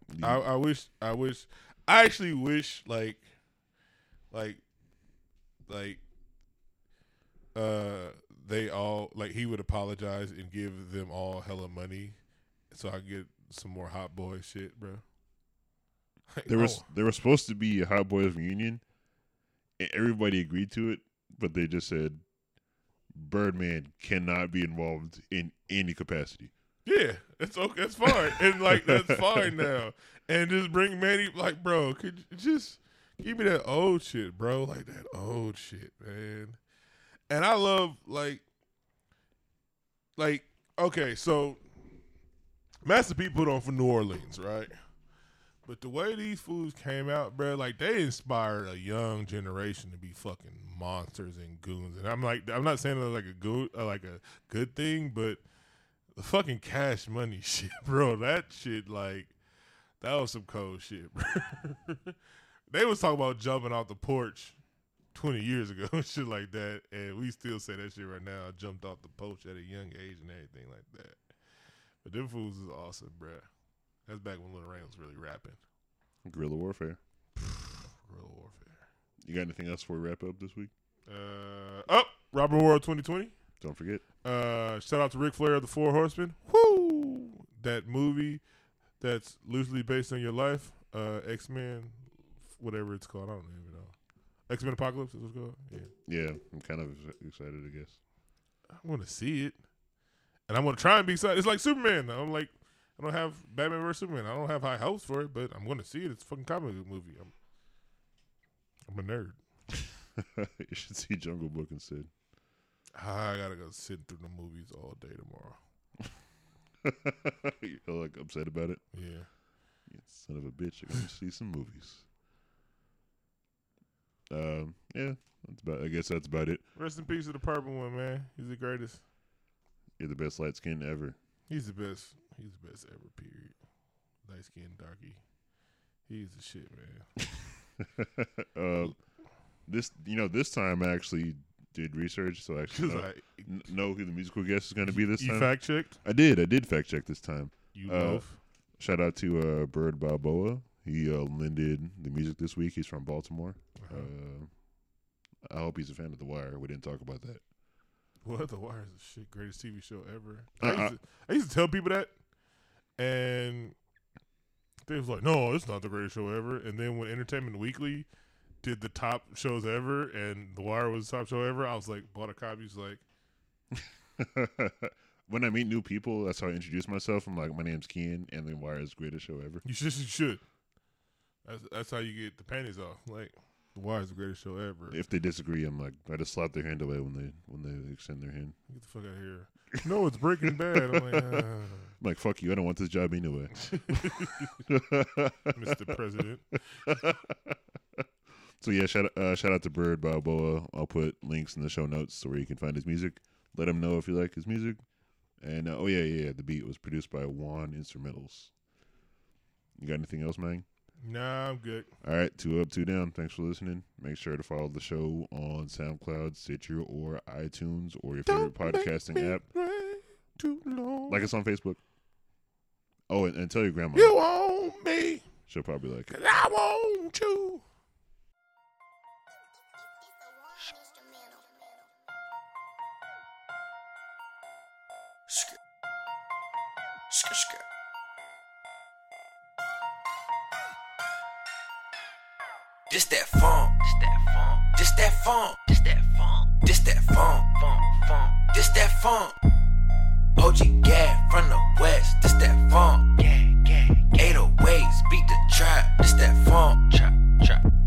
the- I, I wish I wish I actually wish like like like uh they all like he would apologize and give them all hella money so I get some more hot boy shit, bro. Like, there was oh, there was supposed to be a Hot Boys reunion, and everybody agreed to it, but they just said Birdman cannot be involved in any capacity. yeah, it's okay, it's fine, and like that's fine now, and just bring Mannie like, bro, could you just give me that old shit, bro, like that old shit, man. And I love like, like okay, so Master P put on for New Orleans, right? But the way these foods came out, bro, like they inspired a young generation to be fucking monsters and goons. And I'm like, I'm not saying that like a good, uh, like a good thing, but the fucking cash money shit, bro. That shit, like, that was some cold shit, bro. they was talking about jumping off the porch 20 years ago and shit like that, and we still say that shit right now. I jumped off the porch at a young age and everything like that. But them fools is awesome, bro. That's back when Lil Wayne was really rapping. Guerrilla warfare. Real warfare. You got anything else for we wrap up this week? Uh, up, Robert World 2020. Don't forget. Uh, shout out to Ric Flair of the Four Horsemen. Woo! That movie that's loosely based on your life. Uh, X Men, whatever it's called. I don't even know. X Men Apocalypse is what it's called. Yeah, Yeah, I'm kind of excited. I guess. I want to see it, and I'm gonna try and be excited. It's like Superman. Though. I'm like, I don't have Batman vs Superman. I don't have high hopes for it, but I'm gonna see it. It's a fucking comic book movie. I'm, I'm a nerd. you should see Jungle Book instead. I gotta go sit through the movies all day tomorrow. You're like upset about it. Yeah. You son of a bitch! You're gonna see some movies. Um, yeah, that's about. I guess that's about it. Rest in peace to the purple one, man. He's the greatest. You're the best light skin ever. He's the best. He's the best ever. Period. Light skinned darky. He's the shit, man. uh, this, you know, this time I actually did research, so I actually know, I, n- know who the musical guest is going to be this you time. fact checked. I did. I did fact check this time. You Uh, loaf. Shout out to uh, Bird Balboa. He uh, lended the music this week. He's from Baltimore. Uh-huh. Uh, I hope he's a fan of The Wire. We didn't talk about that. What the Wire is the shit greatest TV show ever. Uh, I, used to, I used to tell people that, and they was like, "No, it's not the greatest show ever." And then when Entertainment Weekly did the top shows ever, and The Wire was the top show ever, I was like, bought a copy. Was like, when I meet new people, that's how I introduce myself. I'm like, my name's Kian, and The Wire is the greatest show ever. You should. You should. That's that's how you get the panties off. Like the Wire is the greatest show ever. If they disagree, I'm like, I just slap their hand away when they when they extend their hand. Get the fuck out of here. No, it's Breaking Bad. I'm like, ah, I'm like, fuck you. I don't want this job anyway. Mr. President. so yeah, shout uh, shout out to Bird Balboa. I'll put links in the show notes so where you can find his music. Let him know if you like his music. And uh, oh yeah, yeah, yeah, the beat was produced by Juan Instrumentals. You got anything else, man? Nah, I'm good. All right, two up, two down. Thanks for listening. Make sure to follow the show on SoundCloud, Stitcher, or iTunes, or your favorite Don't make podcasting app. wait Too long. Like us on Facebook. Oh, and, and tell your grandma. you want me, She'll probably like it. I want you. This that funk. This that funk. This that funk. This that funk. This that funk. OG Gad from the west. This that funk. Gad. Gad. 808s beat the trap. This that funk.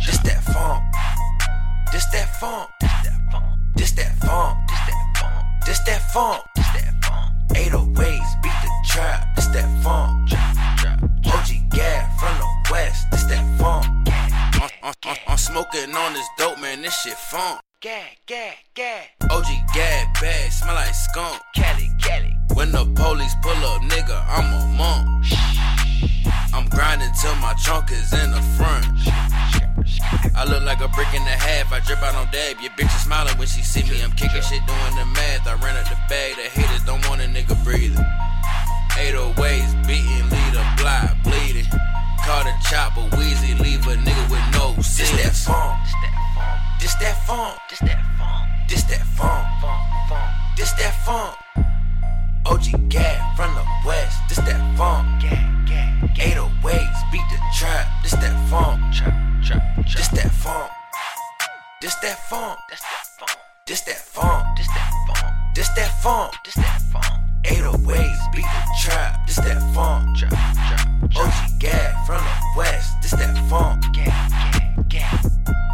This that funk. This that funk. This that funk. This that funk. This that funk. 808s smoking on this dope, man. This shit funk. Gad, gad, gad. OG gag bad, smell like skunk. Cali, Cali. When the police pull up, nigga, I'm a monk. I'm grinding till my trunk is in the front. I look like a brick and a half. I drip out on dab. Your bitch is smiling when she see me. I'm kicking shit, doing the math. I ran up the bag. The haters don't want a nigga breathing. 808s beating, lead a block bleeding. Call the chopper, Wheezy, leave a nigga with no sense. This that funk. This that funk. This that funk. This that funk. Funk. This that funk. OG Gad from the west. This that funk. Gad, gad. 808s beat the trap. This that funk. Trap, trap, trap. This that funk. This that funk. This that funk. This that funk. This that funk. This that funk. This that funk. 808s beat the trap. This that funk. trap, Trap. Oh, OG Gab from the West, this that funk. Gang, gang, gang.